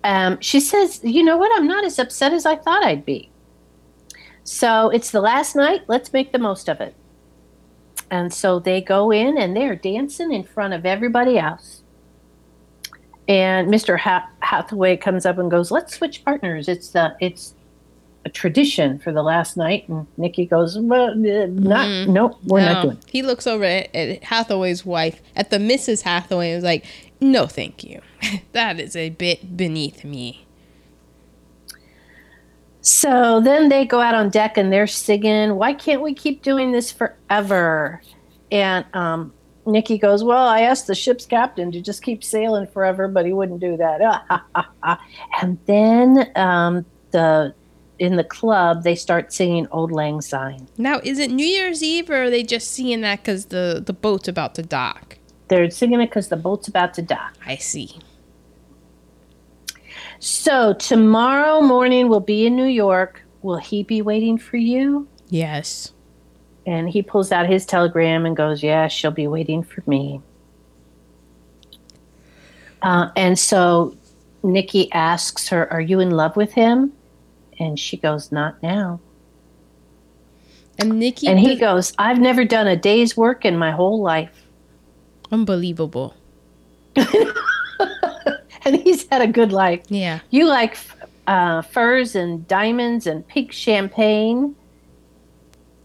Um, she says, "You know what? I'm not as upset as I thought I'd be. So it's the last night. Let's make the most of it." And so they go in and they're dancing in front of everybody else. And Mr. Hathaway comes up and goes, "Let's switch partners. It's the it's a tradition for the last night." And Nikki goes, "Well, uh, not mm, nope, we're no. not doing." It. He looks over at, at Hathaway's wife, at the Mrs. Hathaway, and is like, "No, thank you. that is a bit beneath me." So then they go out on deck and they're singing, Why can't we keep doing this forever? And um, Nikki goes, Well, I asked the ship's captain to just keep sailing forever, but he wouldn't do that. and then um, the in the club they start singing Auld Lang Syne. Now, is it New Year's Eve or are they just singing that because the, the boat's about to dock? They're singing it because the boat's about to dock. I see. So tomorrow morning we'll be in New York. Will he be waiting for you? Yes. And he pulls out his telegram and goes, Yeah, she'll be waiting for me. Uh, and so Nikki asks her, Are you in love with him? And she goes, Not now. And Nikki And he goes, I've never done a day's work in my whole life. unbelievable. And he's had a good life. Yeah. You like uh, furs and diamonds and pink champagne.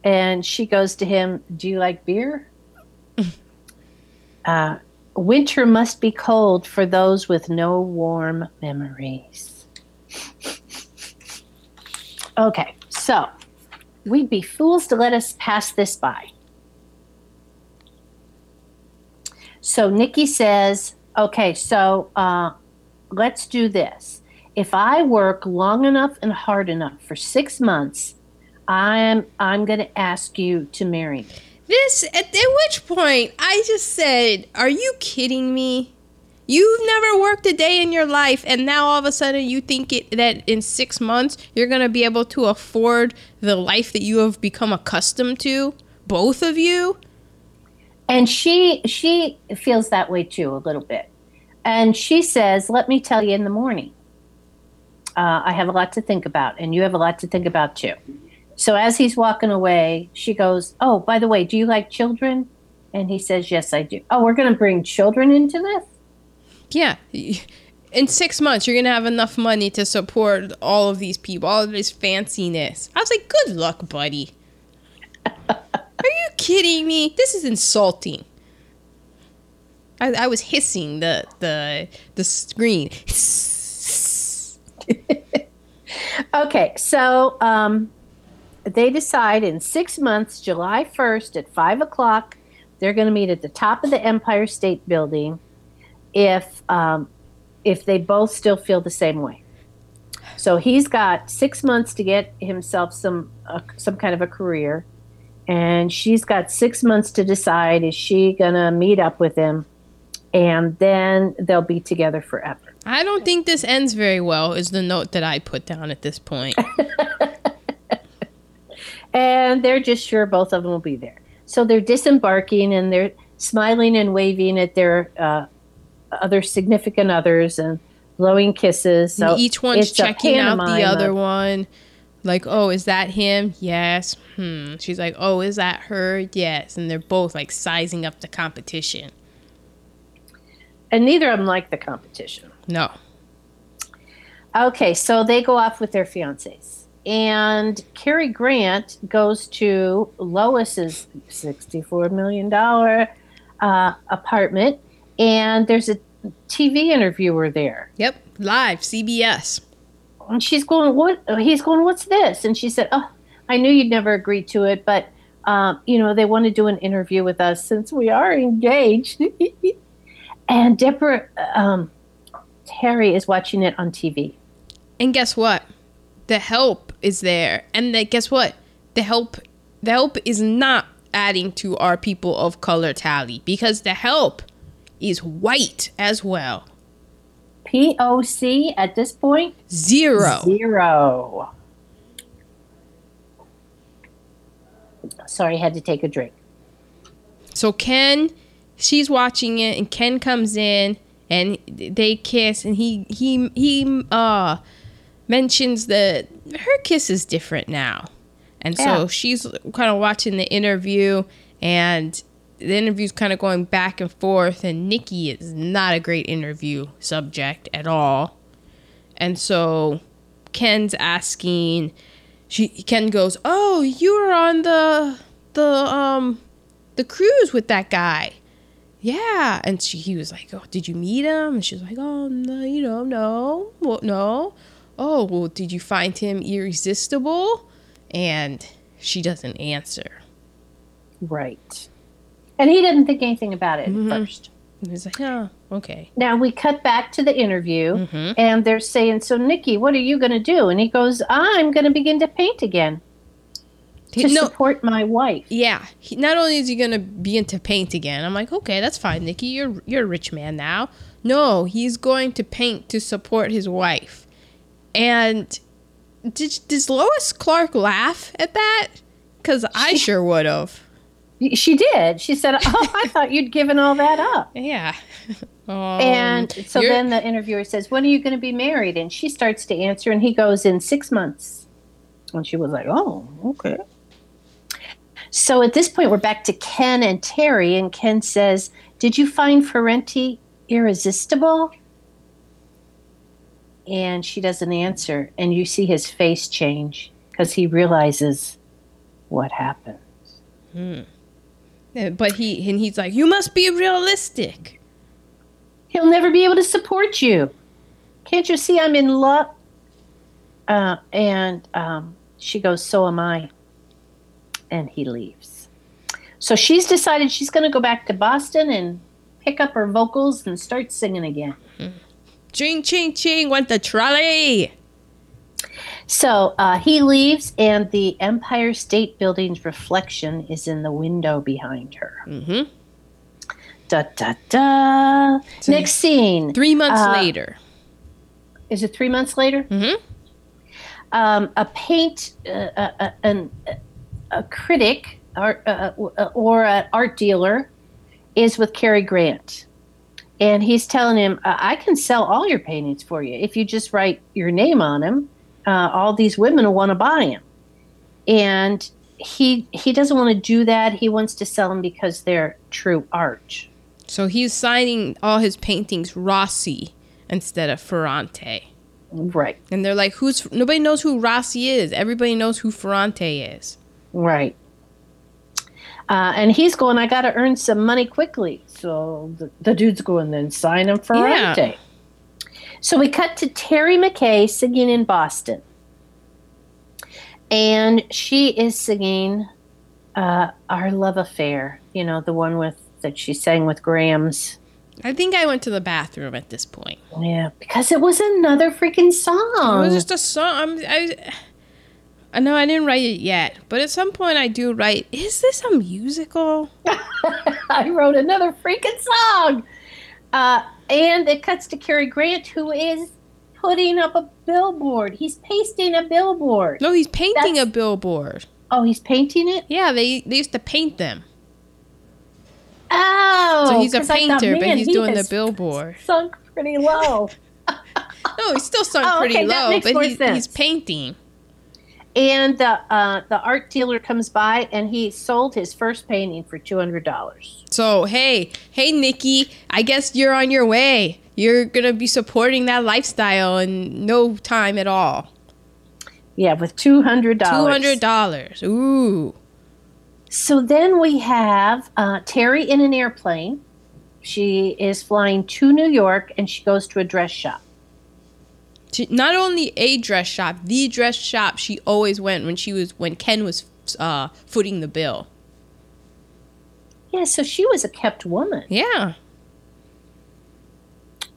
And she goes to him, Do you like beer? uh, winter must be cold for those with no warm memories. Okay, so we'd be fools to let us pass this by. So Nikki says, Okay, so uh, let's do this. If I work long enough and hard enough for six months, I'm I'm going to ask you to marry me. This at, at which point I just said, "Are you kidding me? You've never worked a day in your life, and now all of a sudden you think it, that in six months you're gonna be able to afford the life that you have become accustomed to, both of you." And she she feels that way too a little bit. And she says, "Let me tell you in the morning. Uh, I have a lot to think about, and you have a lot to think about too." So as he's walking away, she goes, "Oh, by the way, do you like children?" And he says, "Yes, I do." Oh, we're going to bring children into this. Yeah. In six months, you're gonna have enough money to support all of these people, all of this fanciness. I was like, "Good luck, buddy." Are you kidding me? This is insulting. I, I was hissing the the the screen. Okay, so um, they decide in six months, July 1st at 5 o'clock, they're going to meet at the top of the Empire State Building if, um, if they both still feel the same way. So he's got six months to get himself some uh, some kind of a career, and she's got six months to decide is she gonna meet up with him, and then they'll be together forever. I don't think this ends very well. Is the note that I put down at this point. and they're just sure both of them will be there. So they're disembarking and they're smiling and waving at their uh, other significant others and blowing kisses. So Each one's checking out the other of- one. Like, oh, is that him? Yes. Hmm. She's like, oh, is that her? Yes. And they're both like sizing up the competition. And neither of them like the competition. No. Okay, so they go off with their fiancés. And Cary Grant goes to Lois's $64 million uh, apartment, and there's a TV interviewer there. Yep. Live CBS. And she's going, what? He's going, what's this? And she said, oh, I knew you'd never agree to it, but, um, you know, they want to do an interview with us since we are engaged. and Deborah, um, Terry is watching it on TV. And guess what? The help is there. And the, guess what? The help the help is not adding to our people of color tally because the help is white as well. POC at this point? Zero. Zero. Sorry, I had to take a drink. So Ken, she's watching it, and Ken comes in, and they kiss, and he he he uh mentions that her kiss is different now, and so Yeah. she's kind of watching the interview, and the interview's kind of going back and forth, and Nikki is not a great interview subject at all, and so Ken's asking. She Ken goes, "Oh, you were on the the um the cruise with that guy. Yeah. And she, he was like, Oh, did you meet him? And she was like, Oh, no, you know, no. Well, no. Oh, well, did you find him irresistible? And she doesn't answer. Right. And he didn't think anything about it Mhm. at first. He's like, Oh, okay. Now we cut back to the interview, hmm and they're saying, So, Nikki, what are you going to do? And he goes, I'm going to begin to paint again to no, support my wife. yeah. He, not only is he gonna be into paint again, I'm like, okay, that's fine, Nikki. You're you're a rich man now. No, he's going to paint to support his wife. And did, does Lois Clarke laugh at that? Because I sure would have. She did. She said, Oh, I thought you'd given all that up. Yeah. Oh, And so you're- then the interviewer says, When are you going to be married? And she starts to answer, and he goes, In six months. And she was like, Oh, okay. So at this point, we're back to Ken and Terry, and Ken says, Did you find Ferrante irresistible? And she doesn't answer, and you see his face change because he realizes what happens. Uh, but he and he's like, you must be realistic. He'll never be able to support you. Can't you see I'm in love? Uh, and um, she goes, So am I. And he leaves. So she's decided she's going to go back to Boston and pick up her vocals and start singing again. Ching ching ching went the trolley. So uh, he leaves, and the Empire State Building's reflection is in the window behind her. Mm-hmm. Da da da. So- Next scene. Three months Uh, later. Is it three months later? Mm-hmm. um, a paint uh, uh, uh, an, a critic or, uh, uh, or an art dealer is with Cary Grant. And he's telling him, "I I can sell all your paintings for you. If you just write your name on them, uh, all these women will want to buy them. And he he doesn't want to do that. He wants to sell them because they're true art. So he's signing all his paintings Rossi instead of Ferrante. Right, And they're like, who's nobody knows who Rossi is. Everybody knows who Ferrante is. Right. Uh, and he's going, I got to earn some money quickly. So the, the dude's going, then sign him for Yeah. Rente. So we cut to Terry McKay singing in Boston. And she is singing uh, Our Love Affair, you know, the one with that she sang with Grams. I think I went to the bathroom at this point. Yeah, because it was another freaking song. It was just a song. I'm, I, I know I didn't write it yet, but at some point I do write. Is this a musical? I wrote another freaking song. Uh, and it cuts to Cary Grant, who is putting up a billboard. He's pasting a billboard. No, he's painting That's- a billboard. Oh, he's painting it? Yeah, they they used to paint them. Oh, So he's a I thought, painter, but he's he doing the billboard. Sunk pretty low. No, he's still sung Oh, pretty okay, that low, but sense. he's painting. And the uh, the art dealer comes by, and he sold his first painting for two hundred dollars. So hey, hey Nikki, I guess you're on your way. You're gonna be supporting that lifestyle in no time at all. Yeah, with two hundred dollars. hundred dollars. Ooh. So then we have uh, Terry in an airplane. She is flying to New York, and she goes to a dress shop. She, not only a dress shop, the dress shop she always went when she was when Ken was uh, footing the bill. Yeah, so she was a kept woman, Yeah.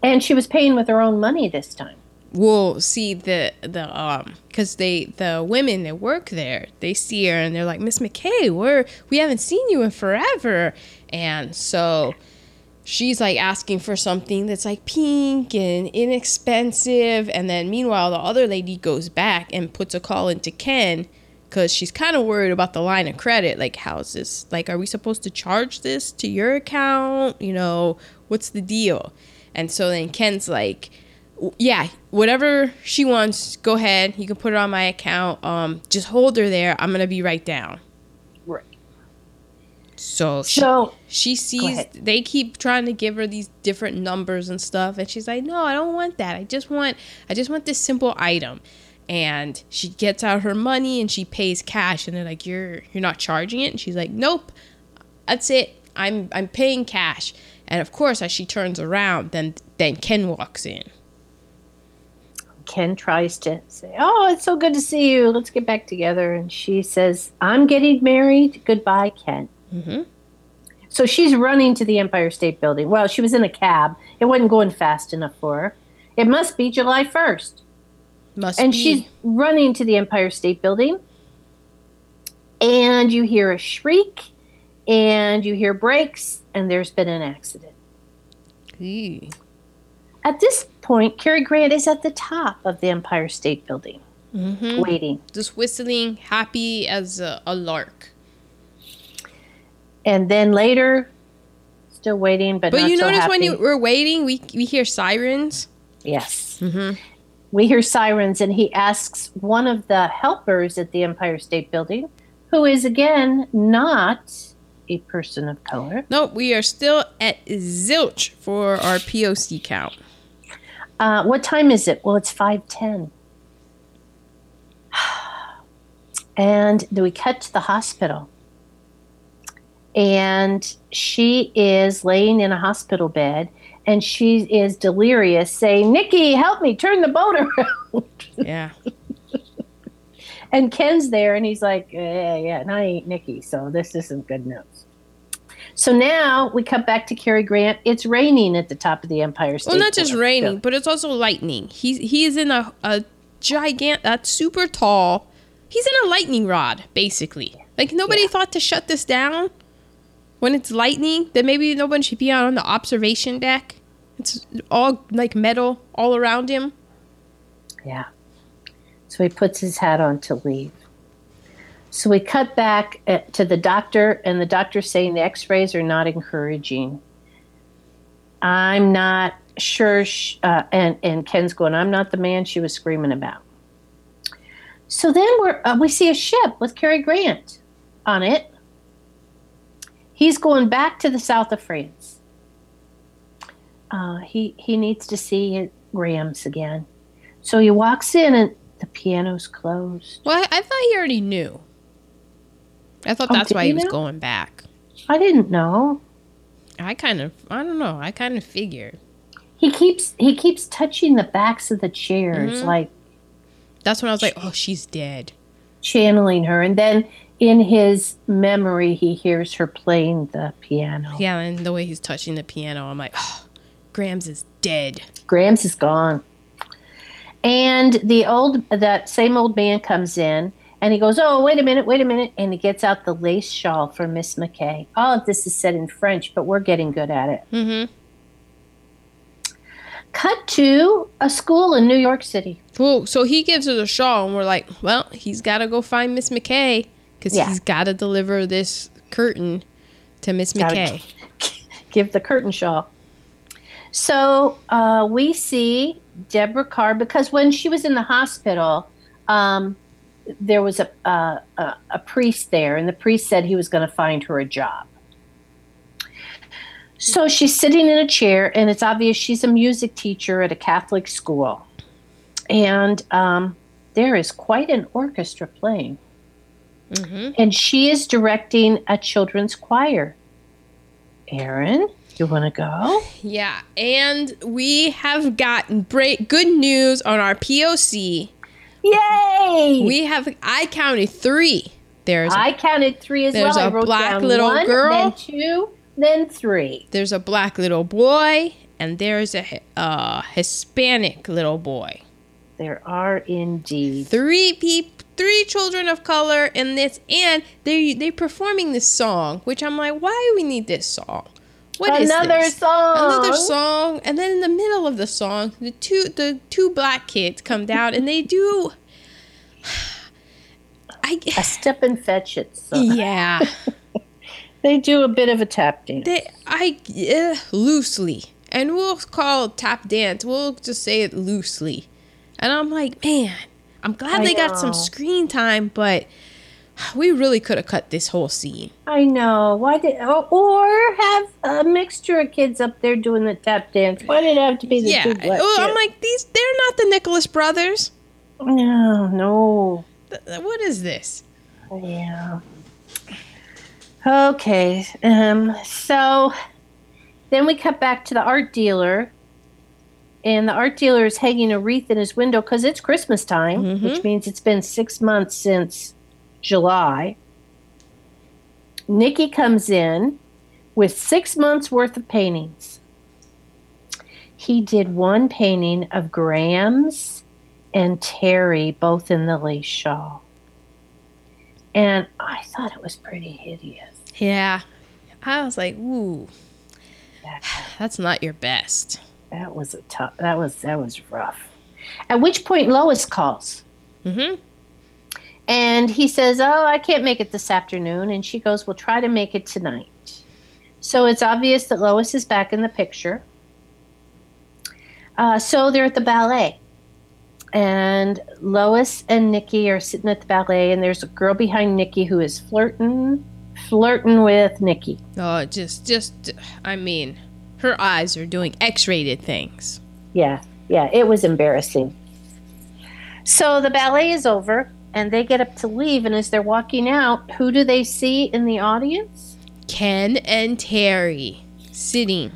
and she was paying with her own money this time. Well, see the the um because they the women that work there they see her and they're like Miss McKay, we're we haven't seen you in forever, and so she's like asking for something that's like pink and inexpensive, and then meanwhile the other lady goes back and puts a call into Ken because she's kind of worried about the line of credit. Like, how's this? Like, are we supposed to charge this to your account? You know, what's the deal? And so then Ken's like, yeah, whatever she wants, go ahead. You can put it on my account. Um, just hold her there. I'm gonna be right down. Right. So she, So she sees they keep trying to give her these different numbers and stuff, and she's like, "No, I don't want that. I just want, I just want this simple item." And she gets out her money and she pays cash, and they're like, "You're, you're not charging it?" And she's like, "Nope, that's it. I'm, I'm paying cash." And of course, as she turns around, then then Ken walks in. Ken tries to say, "Oh, it's so good to see you. Let's get back together." And she says, "I'm getting married. Goodbye, Ken." Mm-hmm. So she's running to the Empire State Building. Well, she was in a cab. It wasn't going fast enough for her. It must be July 1st. Must And be. she's running to the Empire State Building. And you hear a shriek and you hear brakes, and there's been an accident. Ew. At this point, Cary Grant is at the top of the Empire State Building, Mhm. waiting. just whistling, happy as a, a lark. And then later, Still waiting, but But you so notice when you, we're waiting, we we hear sirens. yes, Mm-hmm. we hear sirens, and he asks one of the helpers at the Empire State Building, who is again not a person of color. No, we are still at zilch for our POC count. Uh, what time is it? Well, it's five ten. And we cut to the hospital. And she is laying in a hospital bed and she is delirious, saying, Nikki, help me turn the boat around. Yeah. and Ken's there and he's like, Yeah, yeah, and I ain't Nikki, so this isn't good news. So now we come back to Cary Grant. It's raining at the top of the Empire State Well, not just raining, but it's also lightning. He's he's in a a gigant, a super tall. He's in a lightning rod, basically. Like nobody Yeah. thought to shut this down when it's lightning. Then maybe no one should be out on the observation deck. It's all like metal all around him. Yeah. So he puts his hat on to leave. So we cut back uh, to the doctor, and the doctor's saying the x rays are not encouraging. I'm not sure. Uh, and, and Ken's going, I'm not the man she was screaming about. So then we're, uh, we see a ship with Cary Grant on it. He's going back to the south of France. Uh, he, he needs to see Grams again. So he walks in and the piano's closed. Well, I, I thought he already knew. I thought Oh, that's why he he was going back. I didn't know. I kind of, I don't know. I kind of figured. He keeps he keeps touching the backs of the chairs, Mhm. like That's when I was like, oh, she's dead. channeling her. And then in his memory, he hears her playing the piano. Yeah, and the way he's touching the piano, I'm like, oh, Grams is dead. Grams is gone. And the old that same old man comes in and he goes, Oh, wait a minute, wait a minute. And he gets out the lace shawl for Miss McKay. All of this is said in French, but we're getting good at it. Mm-hmm. Cut to a school in New York City. Well, so he gives her the shawl, and we're like, well, he's got to go find Miss McKay because Yeah. he's got to deliver this curtain to Miss McKay. give the curtain shawl. So uh, we see Deborah Kerr because when she was in the hospital, um, there was a, a, a, a priest there, and the priest said he was going to find her a job. So she's sitting in a chair, and it's obvious she's a music teacher at a Catholic school. And um, there is quite an orchestra playing, hmm and she is directing a children's choir. Aaron, you want to go? Yeah, and we have gotten great good news on our POC. Yay! We have I counted three. There's I counted three as There's well. I a black little one, girl. then two, then three. there's a black little boy, and there's a uh, Hispanic little boy. There are indeed. three peop- three children of color in this and they they performing this song which i'm like why do we need this song What is Another this? song. another song and then in the middle of the song the two the two black kids come down and they do i A step and fetch it. song. yeah They do a bit of a tap dance. they i uh, loosely and we'll call it tap dance we'll just say it loosely and i'm like man i'm glad I they got some screen time but we really could have cut this whole scene I know. Why did or, have a mixture of kids up there doing the tap dance? Why did it have to be the yeah two black well, i'm like these they're not the nicholas brothers no, no. Th- what is this Yeah. Okay. Um. So then we cut back to the art dealer, and the art dealer is hanging a wreath in his window because it's Christmas time, Mhm. which means it's been six months since July. Nikki comes in with six months worth of paintings. He did one painting of Grams and Terry, both in the lace shawl. And I thought it was pretty hideous. yeah i was like ooh That, that's not your best that was a tough. That was that was rough. At which point Lois calls, mm-hmm and he says, "Oh, I can't make it this afternoon." And she goes, "We'll try to make it tonight." So it's obvious that Lois is back in the picture. Uh, so they're at the ballet. And Lois and Nikki are sitting at the ballet, and there's a girl behind Nikki who is flirting, flirting with Nikki. Oh, just, just, I mean, her eyes are doing X-rated things. Yeah, yeah, it was embarrassing. So the ballet is over, and they get up to leave, and as they're walking out, who do they see in the audience? Ken and Terry sitting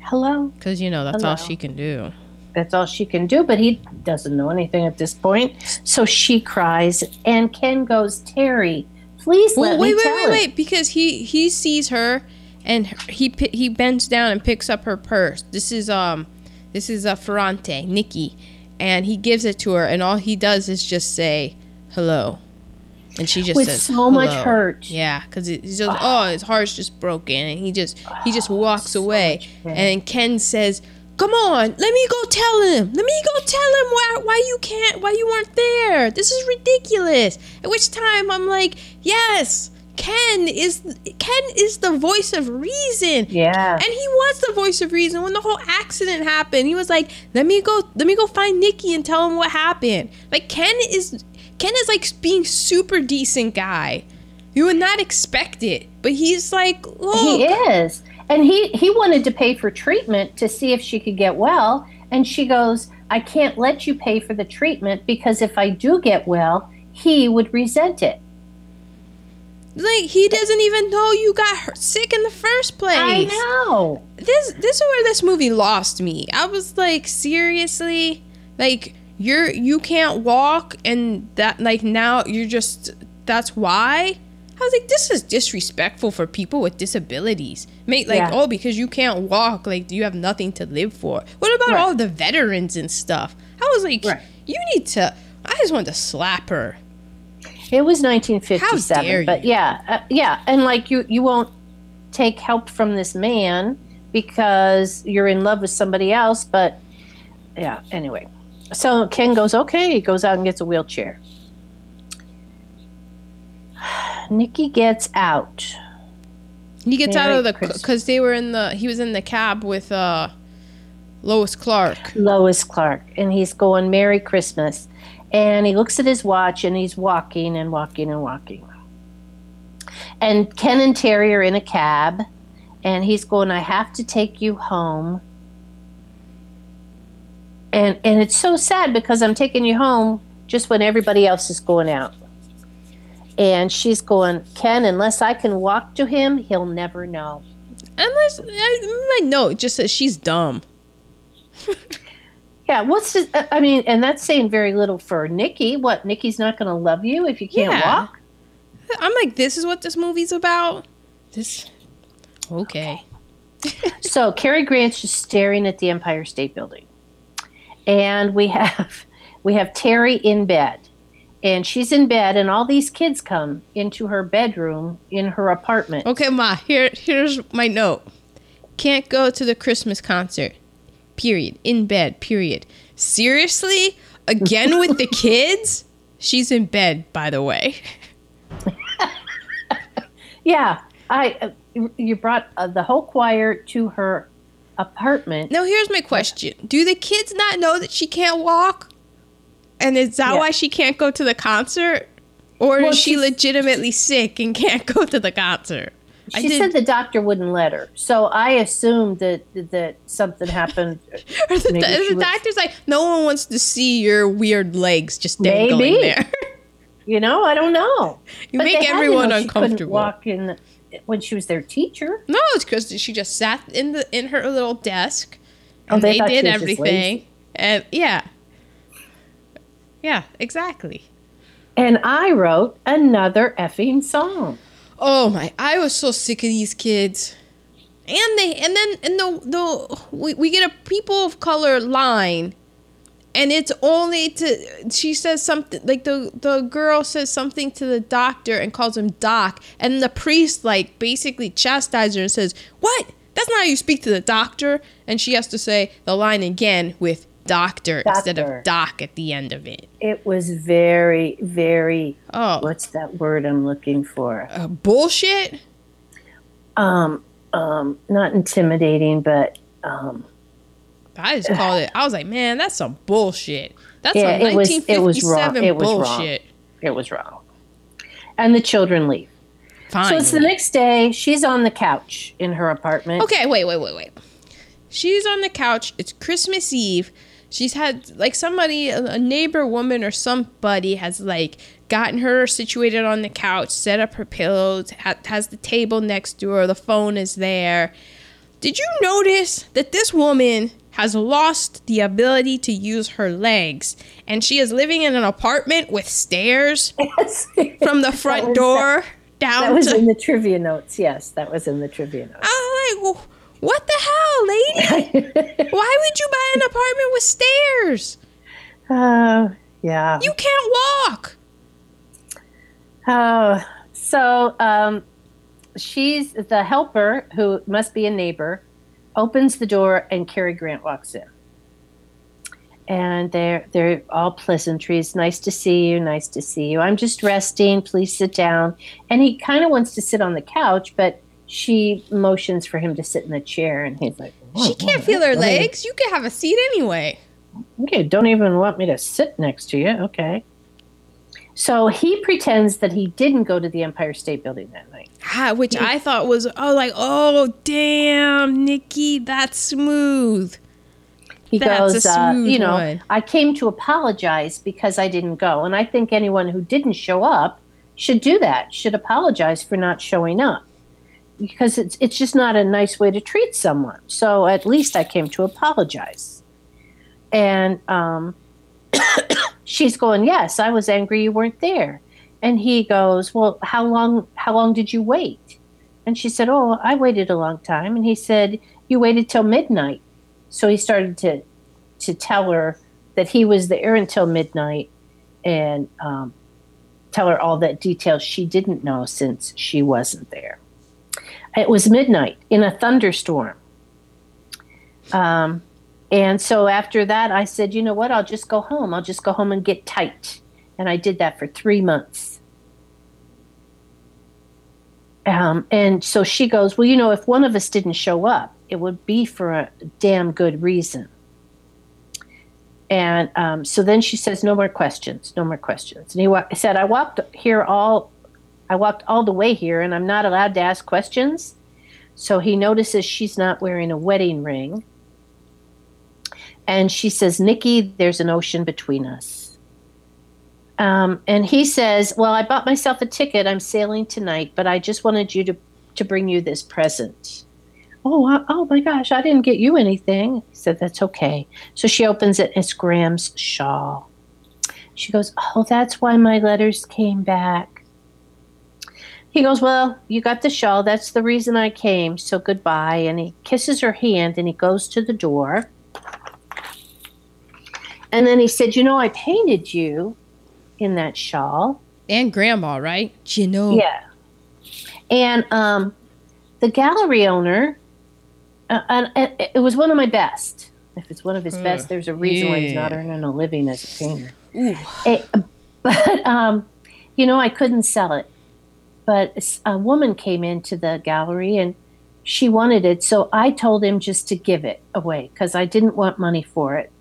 Hello. because you know that's all she can do. That's all she can do, but he doesn't know anything at this point. So she cries, and Ken goes, Terry, please Well, let wait, me wait, tell wait, it." wait, because he he sees her, and he he bends down and picks up her purse. This is um, this is a Ferrante, Nikki, and he gives it to her, and all he does is just say hello, and she just With says so much hurt. Yeah, because he's just oh, his heart's just broken, and he just he just walks so away, and Ken says. Come on, let me go tell him. Let me go tell him why why you can't why you weren't there. This is ridiculous. At which time I'm like, yes, Ken is Ken is the voice of reason. Yeah. And he was the voice of reason when the whole accident happened. He was like, "Let me go, let me go find Nikki and tell him what happened." Like Ken is Ken is like being super decent guy. You would not expect it, but he's like, "Look, He is. And he, he wanted to pay for treatment to see if she could get well. And she goes, I can't let you pay for the treatment because if I do get well, he would resent it. Like he doesn't even know you got sick in the first place." I know. this this is where this movie lost me. I was like, seriously, like you're you can't walk, and that like now you're just that's why. I was like, this is disrespectful for people with disabilities. Mate, like, Yeah. oh, because you can't walk, like, you have nothing to live for. What about Right. all the veterans and stuff? I was like, Right. you need to. I just wanted to slap her. It was 1957. How dare But you. yeah, uh, yeah. And like you, you won't take help from this man because you're in love with somebody else. But yeah, anyway. So Ken goes, okay. He goes out and gets a wheelchair. Nikki gets out. He gets out of the because they were in the he was in the cab with uh Lois Clarke. Lois Clarke, and he's going Merry Christmas. And he looks at his watch and he's walking and walking and walking. And Ken and Terry are in a cab, and he's going, I have to take you home. And and it's so sad because I'm taking you home just when everybody else is going out. And she's going, Ken, unless I can walk to him, he'll never know. Unless I, my note just says she's dumb. Yeah, what's uh, I mean, and that's saying very little for Nikki. What, Nikki's not going to love you if you can't Yeah. walk? I'm like, this is what this movie's about. This, okay. So Cary Grant's just staring at the Empire State Building, and we have we have Terry in bed, and she's in bed, and all these kids come into her bedroom in her apartment. Okay, ma. Here, here's my note. Can't go to the Christmas concert. Period. In bed. Period. Seriously? Again with the kids? She's in bed, by the way. Yeah, I uh, you- brought uh, the whole choir to her apartment. Now, here's my question: Do the kids not know that she can't walk? And is that Yeah. why she can't go to the concert? Or Well, is she legitimately sick and can't go to the concert? She said the doctor wouldn't let her, so I assumed that that something happened. The, the was- doctor's like, no one wants to see your weird legs just dangling Maybe. there. You know, I don't know. You But make they had to everyone uncomfortable. Walk in when she was their teacher. No, it's because she just sat in the in her little desk, Oh, and they they, did she was just everything. And yeah, yeah, exactly. And I wrote another effing song. Oh my! I was so sick of these kids. And they and then and the the we, we get a people of color line, and it's only to she says something like the the girl says something to the doctor and calls him doc, and the priest like basically chastises her and says, "What? That's not how you speak to the doctor." And she has to say the line again with doctor, instead of doc at the end of it. It was very, very. Oh, What's that word I'm looking for? uh, bullshit. um, um, not intimidating, but um, I just called it. I was like, man, that's some bullshit. That's Yeah, it was- it was wrong. 1957 It was wrong. bullshit. it was wrong. And the children leave. Fine. So it's the next day. She's on the couch in her apartment. Okay, wait, wait, wait, wait. She's on the couch. It's Christmas Eve. She's had like somebody, a neighbor woman or somebody has like gotten her situated on the couch, set up her pillows, ha- has the table next to her, the phone is there. Did you notice that this woman has lost the ability to use her legs and she is living in an apartment with stairs from the front was- door down That was to in the trivia notes. Yes, that was in the trivia notes. I was like, "Wh- what the hell, lady? Why would you buy an apartment with stairs? Oh, yeah. You can't walk. Oh, so um, she's the helper, who must be a neighbor, opens the door, and Cary Grant walks in. And they're they're all pleasantries. Nice to see you. Nice to see you. I'm just resting. Please sit down. And he kind of wants to sit on the couch, but she motions for him to sit in the chair, and he's like, She can't feel her legs. You can have a seat anyway. Okay, don't even want me to sit next to you. Okay. So he pretends that he didn't go to the Empire State Building that night. Ah, which I thought was, oh, like, oh, damn, Nikki, that's smooth. He That's goes, a uh, you know, one. I came to apologize because I didn't go. And I think anyone who didn't show up should do that, should apologize for not showing up. Because it's, it's just not a nice way to treat someone. So at least I came to apologize. And um, she's going, Yes, I was angry you weren't there. And he goes, Well, how long how long did you wait? And she said, Oh, I waited a long time. And he said, You waited till midnight. So he started to to tell her that he was there until midnight and um, tell her all that details she didn't know since she wasn't there. It was midnight in a thunderstorm. Um, and so after that, I said, you know what? I'll just go home. I'll just go home and get tight. And I did that for three months. Um, and so she goes, Well, you know, if one of us didn't show up, it would be for a damn good reason. And um, so then she says, No more questions, no more questions. And he wa- said, I walked here all, I walked all the way here, and I'm not allowed to ask questions. So he notices she's not wearing a wedding ring. And she says, Nikki, there's an ocean between us. Um, and he says, Well, I bought myself a ticket. I'm sailing tonight, but I just wanted you to, to bring you this present. Oh, I- oh my gosh, I didn't get you anything. He said, That's okay. So she opens it, it's Grams' shawl. She goes, Oh, that's why my letters came back. He goes, Well, you got the shawl. That's the reason I came. So goodbye. And he kisses her hand and he goes to the door. And then he said, You know, I painted you in that shawl. And grandma, right? You know. Yeah. And um, the gallery owner, uh, and, and it was one of my best. If it's one of his best, there's a reason why he's not earning a living as a painter. Ooh. Eh, but um, you know, I couldn't sell it. But a woman came into the gallery and she wanted it, so I told him just to give it away because I didn't want money for it.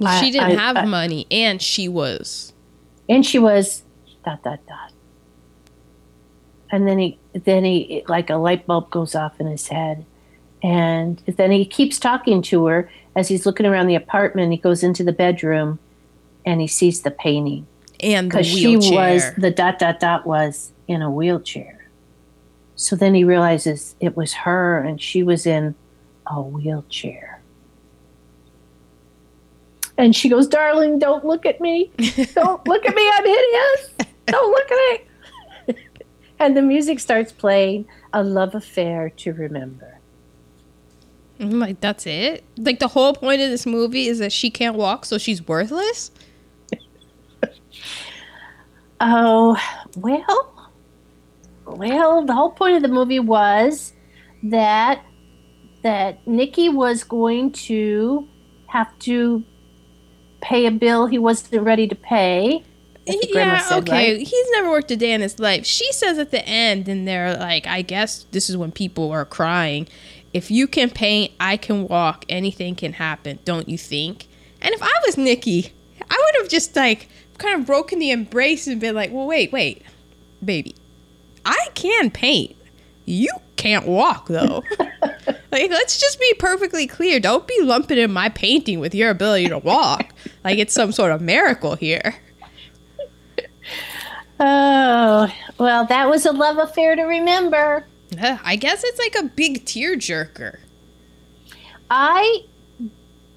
Well, she I- didn't I- have I- money, and she was. and she was dot dot dot and then he then he like a light bulb goes off in his head and then he keeps talking to her as he's looking around the apartment he goes into the bedroom and he sees the painting And because she was the dot dot dot was in a wheelchair. So then he realizes it was her and she was in a wheelchair. And she goes darling don't look at me. Don't look at me. I'm hideous. Don't look at me. And the music starts playing a love affair to remember. I'm like, that's it? Like, the whole point of this movie is that she can't walk, so she's worthless? Oh, well, well, the whole point of the movie was that that Nikki was going to have to pay a bill he wasn't ready to pay. yeah, said, okay. right? He's never worked a day in his life. She says at the end, and they're like, I guess this is when people are crying. If you can paint, I can walk. Anything can happen, don't you think? And if I was Nikki, I would have just like kind of broken the embrace and been like, well, wait, wait, baby, I can paint. You can't walk though. like, let's just be perfectly clear. Don't be lumping in my painting with your ability to walk. like it's some sort of miracle here. Oh, well, that was a love affair to remember. Uh, I guess it's like a big tearjerker. I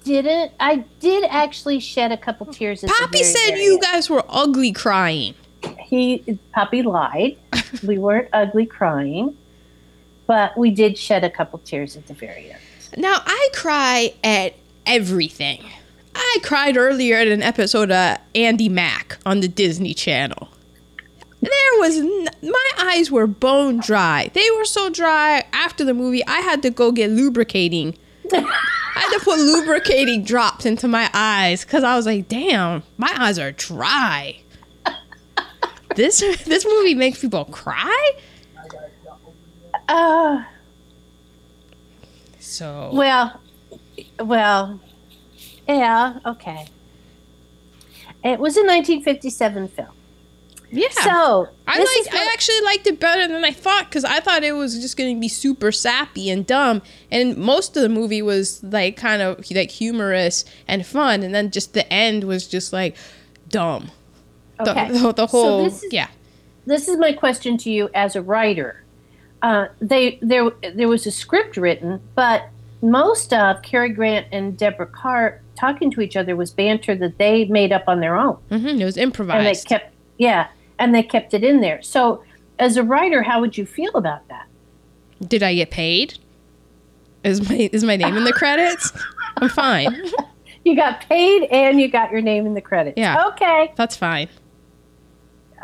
didn't. I did actually shed a couple tears. Poppy said you guys were ugly crying. He Poppy lied. we weren't ugly crying, but we did shed a couple tears at the very end. Now I cry at everything. I cried earlier at an episode of Andi Mack on the Disney Channel. There was n- my eyes were bone dry. They were so dry after the movie. I had to go get lubricating. I had to put lubricating drops into my eyes because I was like, "Damn, my eyes are dry." This this movie makes people cry. Uh, So well, well, yeah, okay. It was a 1957 film. yeah, So I like. I actually liked it better than I thought because I thought it was just going to be super sappy and dumb, and most of the movie was like kind of like humorous and fun, and then just the end was just like dumb. The- Okay. The, the, So whole this is- yeah. this is my question to you as a writer. Uh, they there there was a script written, but most of Cary Grant and Deborah Kerr talking to each other was banter that they made up on their own, hmm it was improvised. and they kept yeah, and they kept it in there. So, as a writer, how would you feel about that? Did I get paid? Is my is my name in the credits? I'm fine. You got paid and you got your name in the credits. Yeah. Okay. That's fine.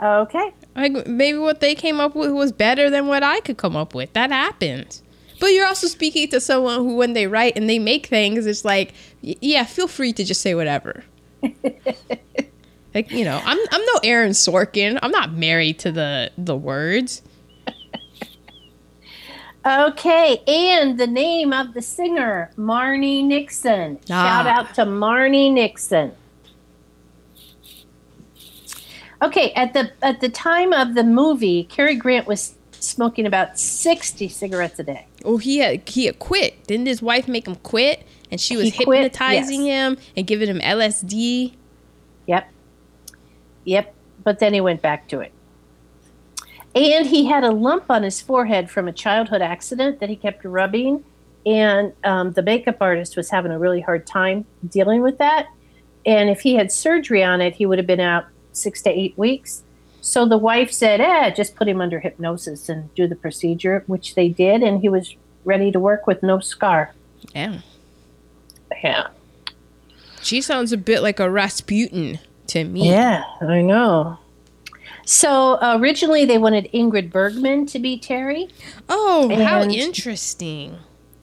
Okay. Like maybe what they came up with was better than what I could come up with. That happens. But you're also speaking to someone who, when they write and they make things, it's like, yeah, feel free to just say whatever. like you know, I'm I'm no Aaron Sorkin. I'm not married to the the words. Okay, and the name of the singer, Marni Nixon. Shout Ah. out to Marni Nixon. Okay, at the at the time of the movie, Cary Grant was smoking about sixty cigarettes a day. Oh, he had he had quit. Didn't his wife make him quit? And she was He quit, hypnotizing him and giving him LSD. Yep, yep. But then he went back to it, and he had a lump on his forehead from a childhood accident that he kept rubbing, and um, the makeup artist was having a really hard time dealing with that. And if he had surgery on it, he would have been out six to eight weeks. So the wife said, "Eh, just put him under hypnosis and do the procedure," which they did, and he was ready to work with no scar. Yeah. Yeah, She sounds a bit like a Rasputin to me. yeah, I know. So uh, originally they wanted Ingrid Bergman to be Terry. Oh, how interesting.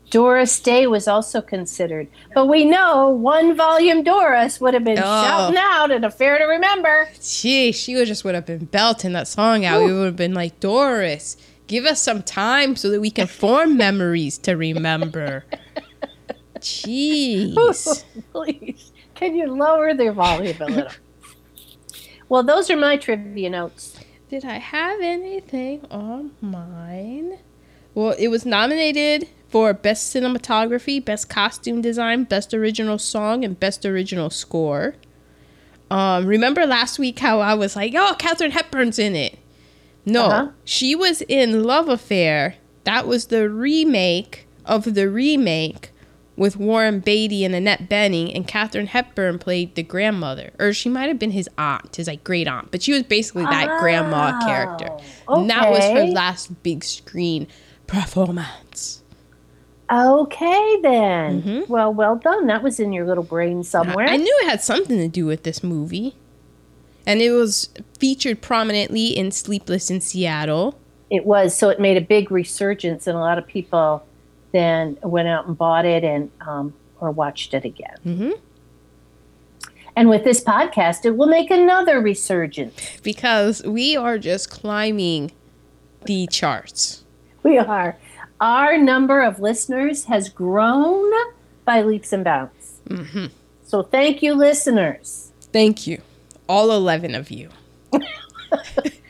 Doris Day was also considered, but we know one volume Doris would have been Oh. shouting out in a fair to remember. Gee, she would just would have been belting that song out. We would have been like, Doris, give us some time so that we can form memories to remember. Jeez. Please, can you lower their volume a little? well, those are my trivia notes. Did I have anything on mine? Well, it was nominated for Best Cinematography, Best Costume Design, Best Original Song, and Best Original Score. Um, remember last week how I was like, oh, Katharine Hepburn's in it? No, Uh-huh. she was in Love Affair. That was the remake of the remake with Warren Beatty and Annette Bening, and Katharine Hepburn played the grandmother, or she might have been his aunt, his like great aunt, but she was basically that grandma character. Oh, And that was her last big screen performance. Okay, then. Mhm. Well, well done. That was in your little brain somewhere. I, knew it had something to do with this movie. And it was featured prominently in Sleepless in Seattle. It was. So it made a big resurgence, and a lot of people then went out and bought it and um, or watched it again. hmm And with this podcast, it will make another resurgence. because we are just climbing the charts. We are. Our number of listeners has grown by leaps and bounds. hmm So thank you, listeners. Thank you, all 11 of you.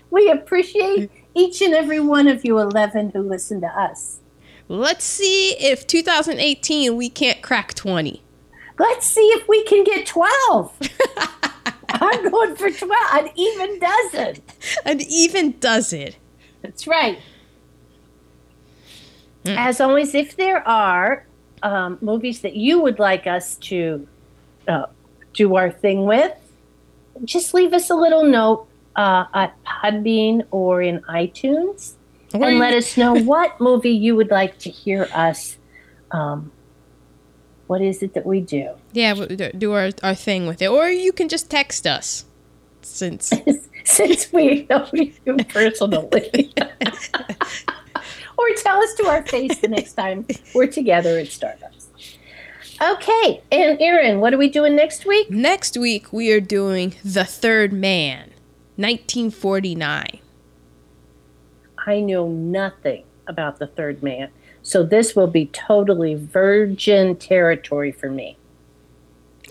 We appreciate each and every one of you 11 who listen to us. Let's see if 2018 we can't crack 20. Let's see if we can get 12. I'm going for 12, an even dozen. An even dozen. That's right. As always, if there are um, movies that you would like us to uh, do our thing with, just leave us a little note uh, at Podbean or in iTunes Or and you- let us know what movie you would like to hear us. Um, what is it that we do? Yeah, do- do our, our thing with it. Or you can just text us. Since Since we know you personally. Tell us to our face the next time we're together at Starbucks. Okay, and Erin, what are we doing next week? next week we are doing The Third Man, 1949. I know nothing about the third man, so this will be totally virgin territory for me.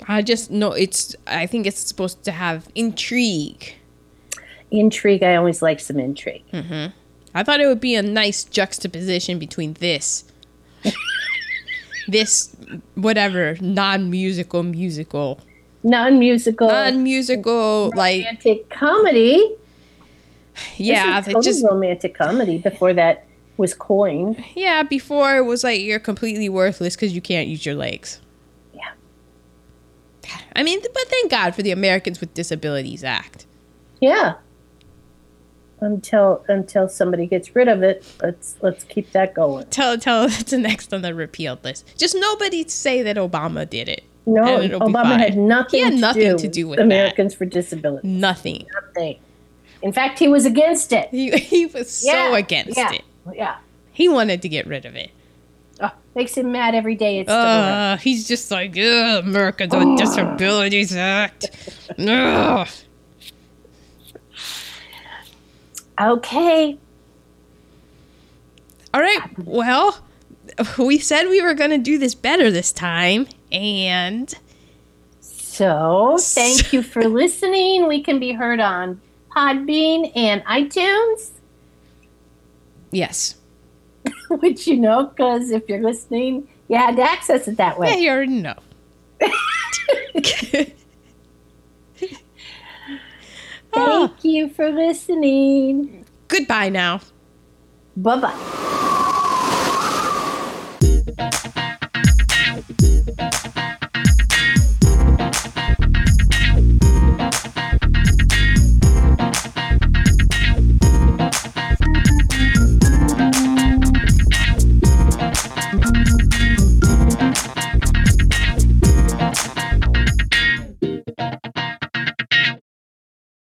I just know it's, I think it's supposed to have intrigue. Intrigue, I always like some intrigue. hmm I thought it would be a nice juxtaposition between this, this, whatever, non musical, musical, Non musical, non musical, like, romantic comedy. yeah, This just, romantic comedy before that was coined. yeah, before it was like you're completely worthless because you can't use your legs. Yeah. I mean, but thank God for the Americans with Disabilities Act. Yeah. Until until somebody gets rid of it, let's let's keep that going. Tell, tell it's the next on the repealed list. Just nobody say that Obama did it. No, And it'll be Obama had nothing, He had to, nothing do to do with Americans for Disabilities. Nothing. Nothing. In fact, he was against it. He, he was so Yeah, against yeah, it. Yeah. He wanted to get rid of it. Oh, makes him mad every day. It's. Uh, he's just like, Americans with Disabilities Act. Ugh. Okay. All right. Well, we said we were going to do this better this time. And So thank you for listening. We can be heard on Podbean and iTunes, yes. which you know, because if you're listening, you had to access it that way. Yeah, you already know. Thank you for listening. goodbye now. Bye bye.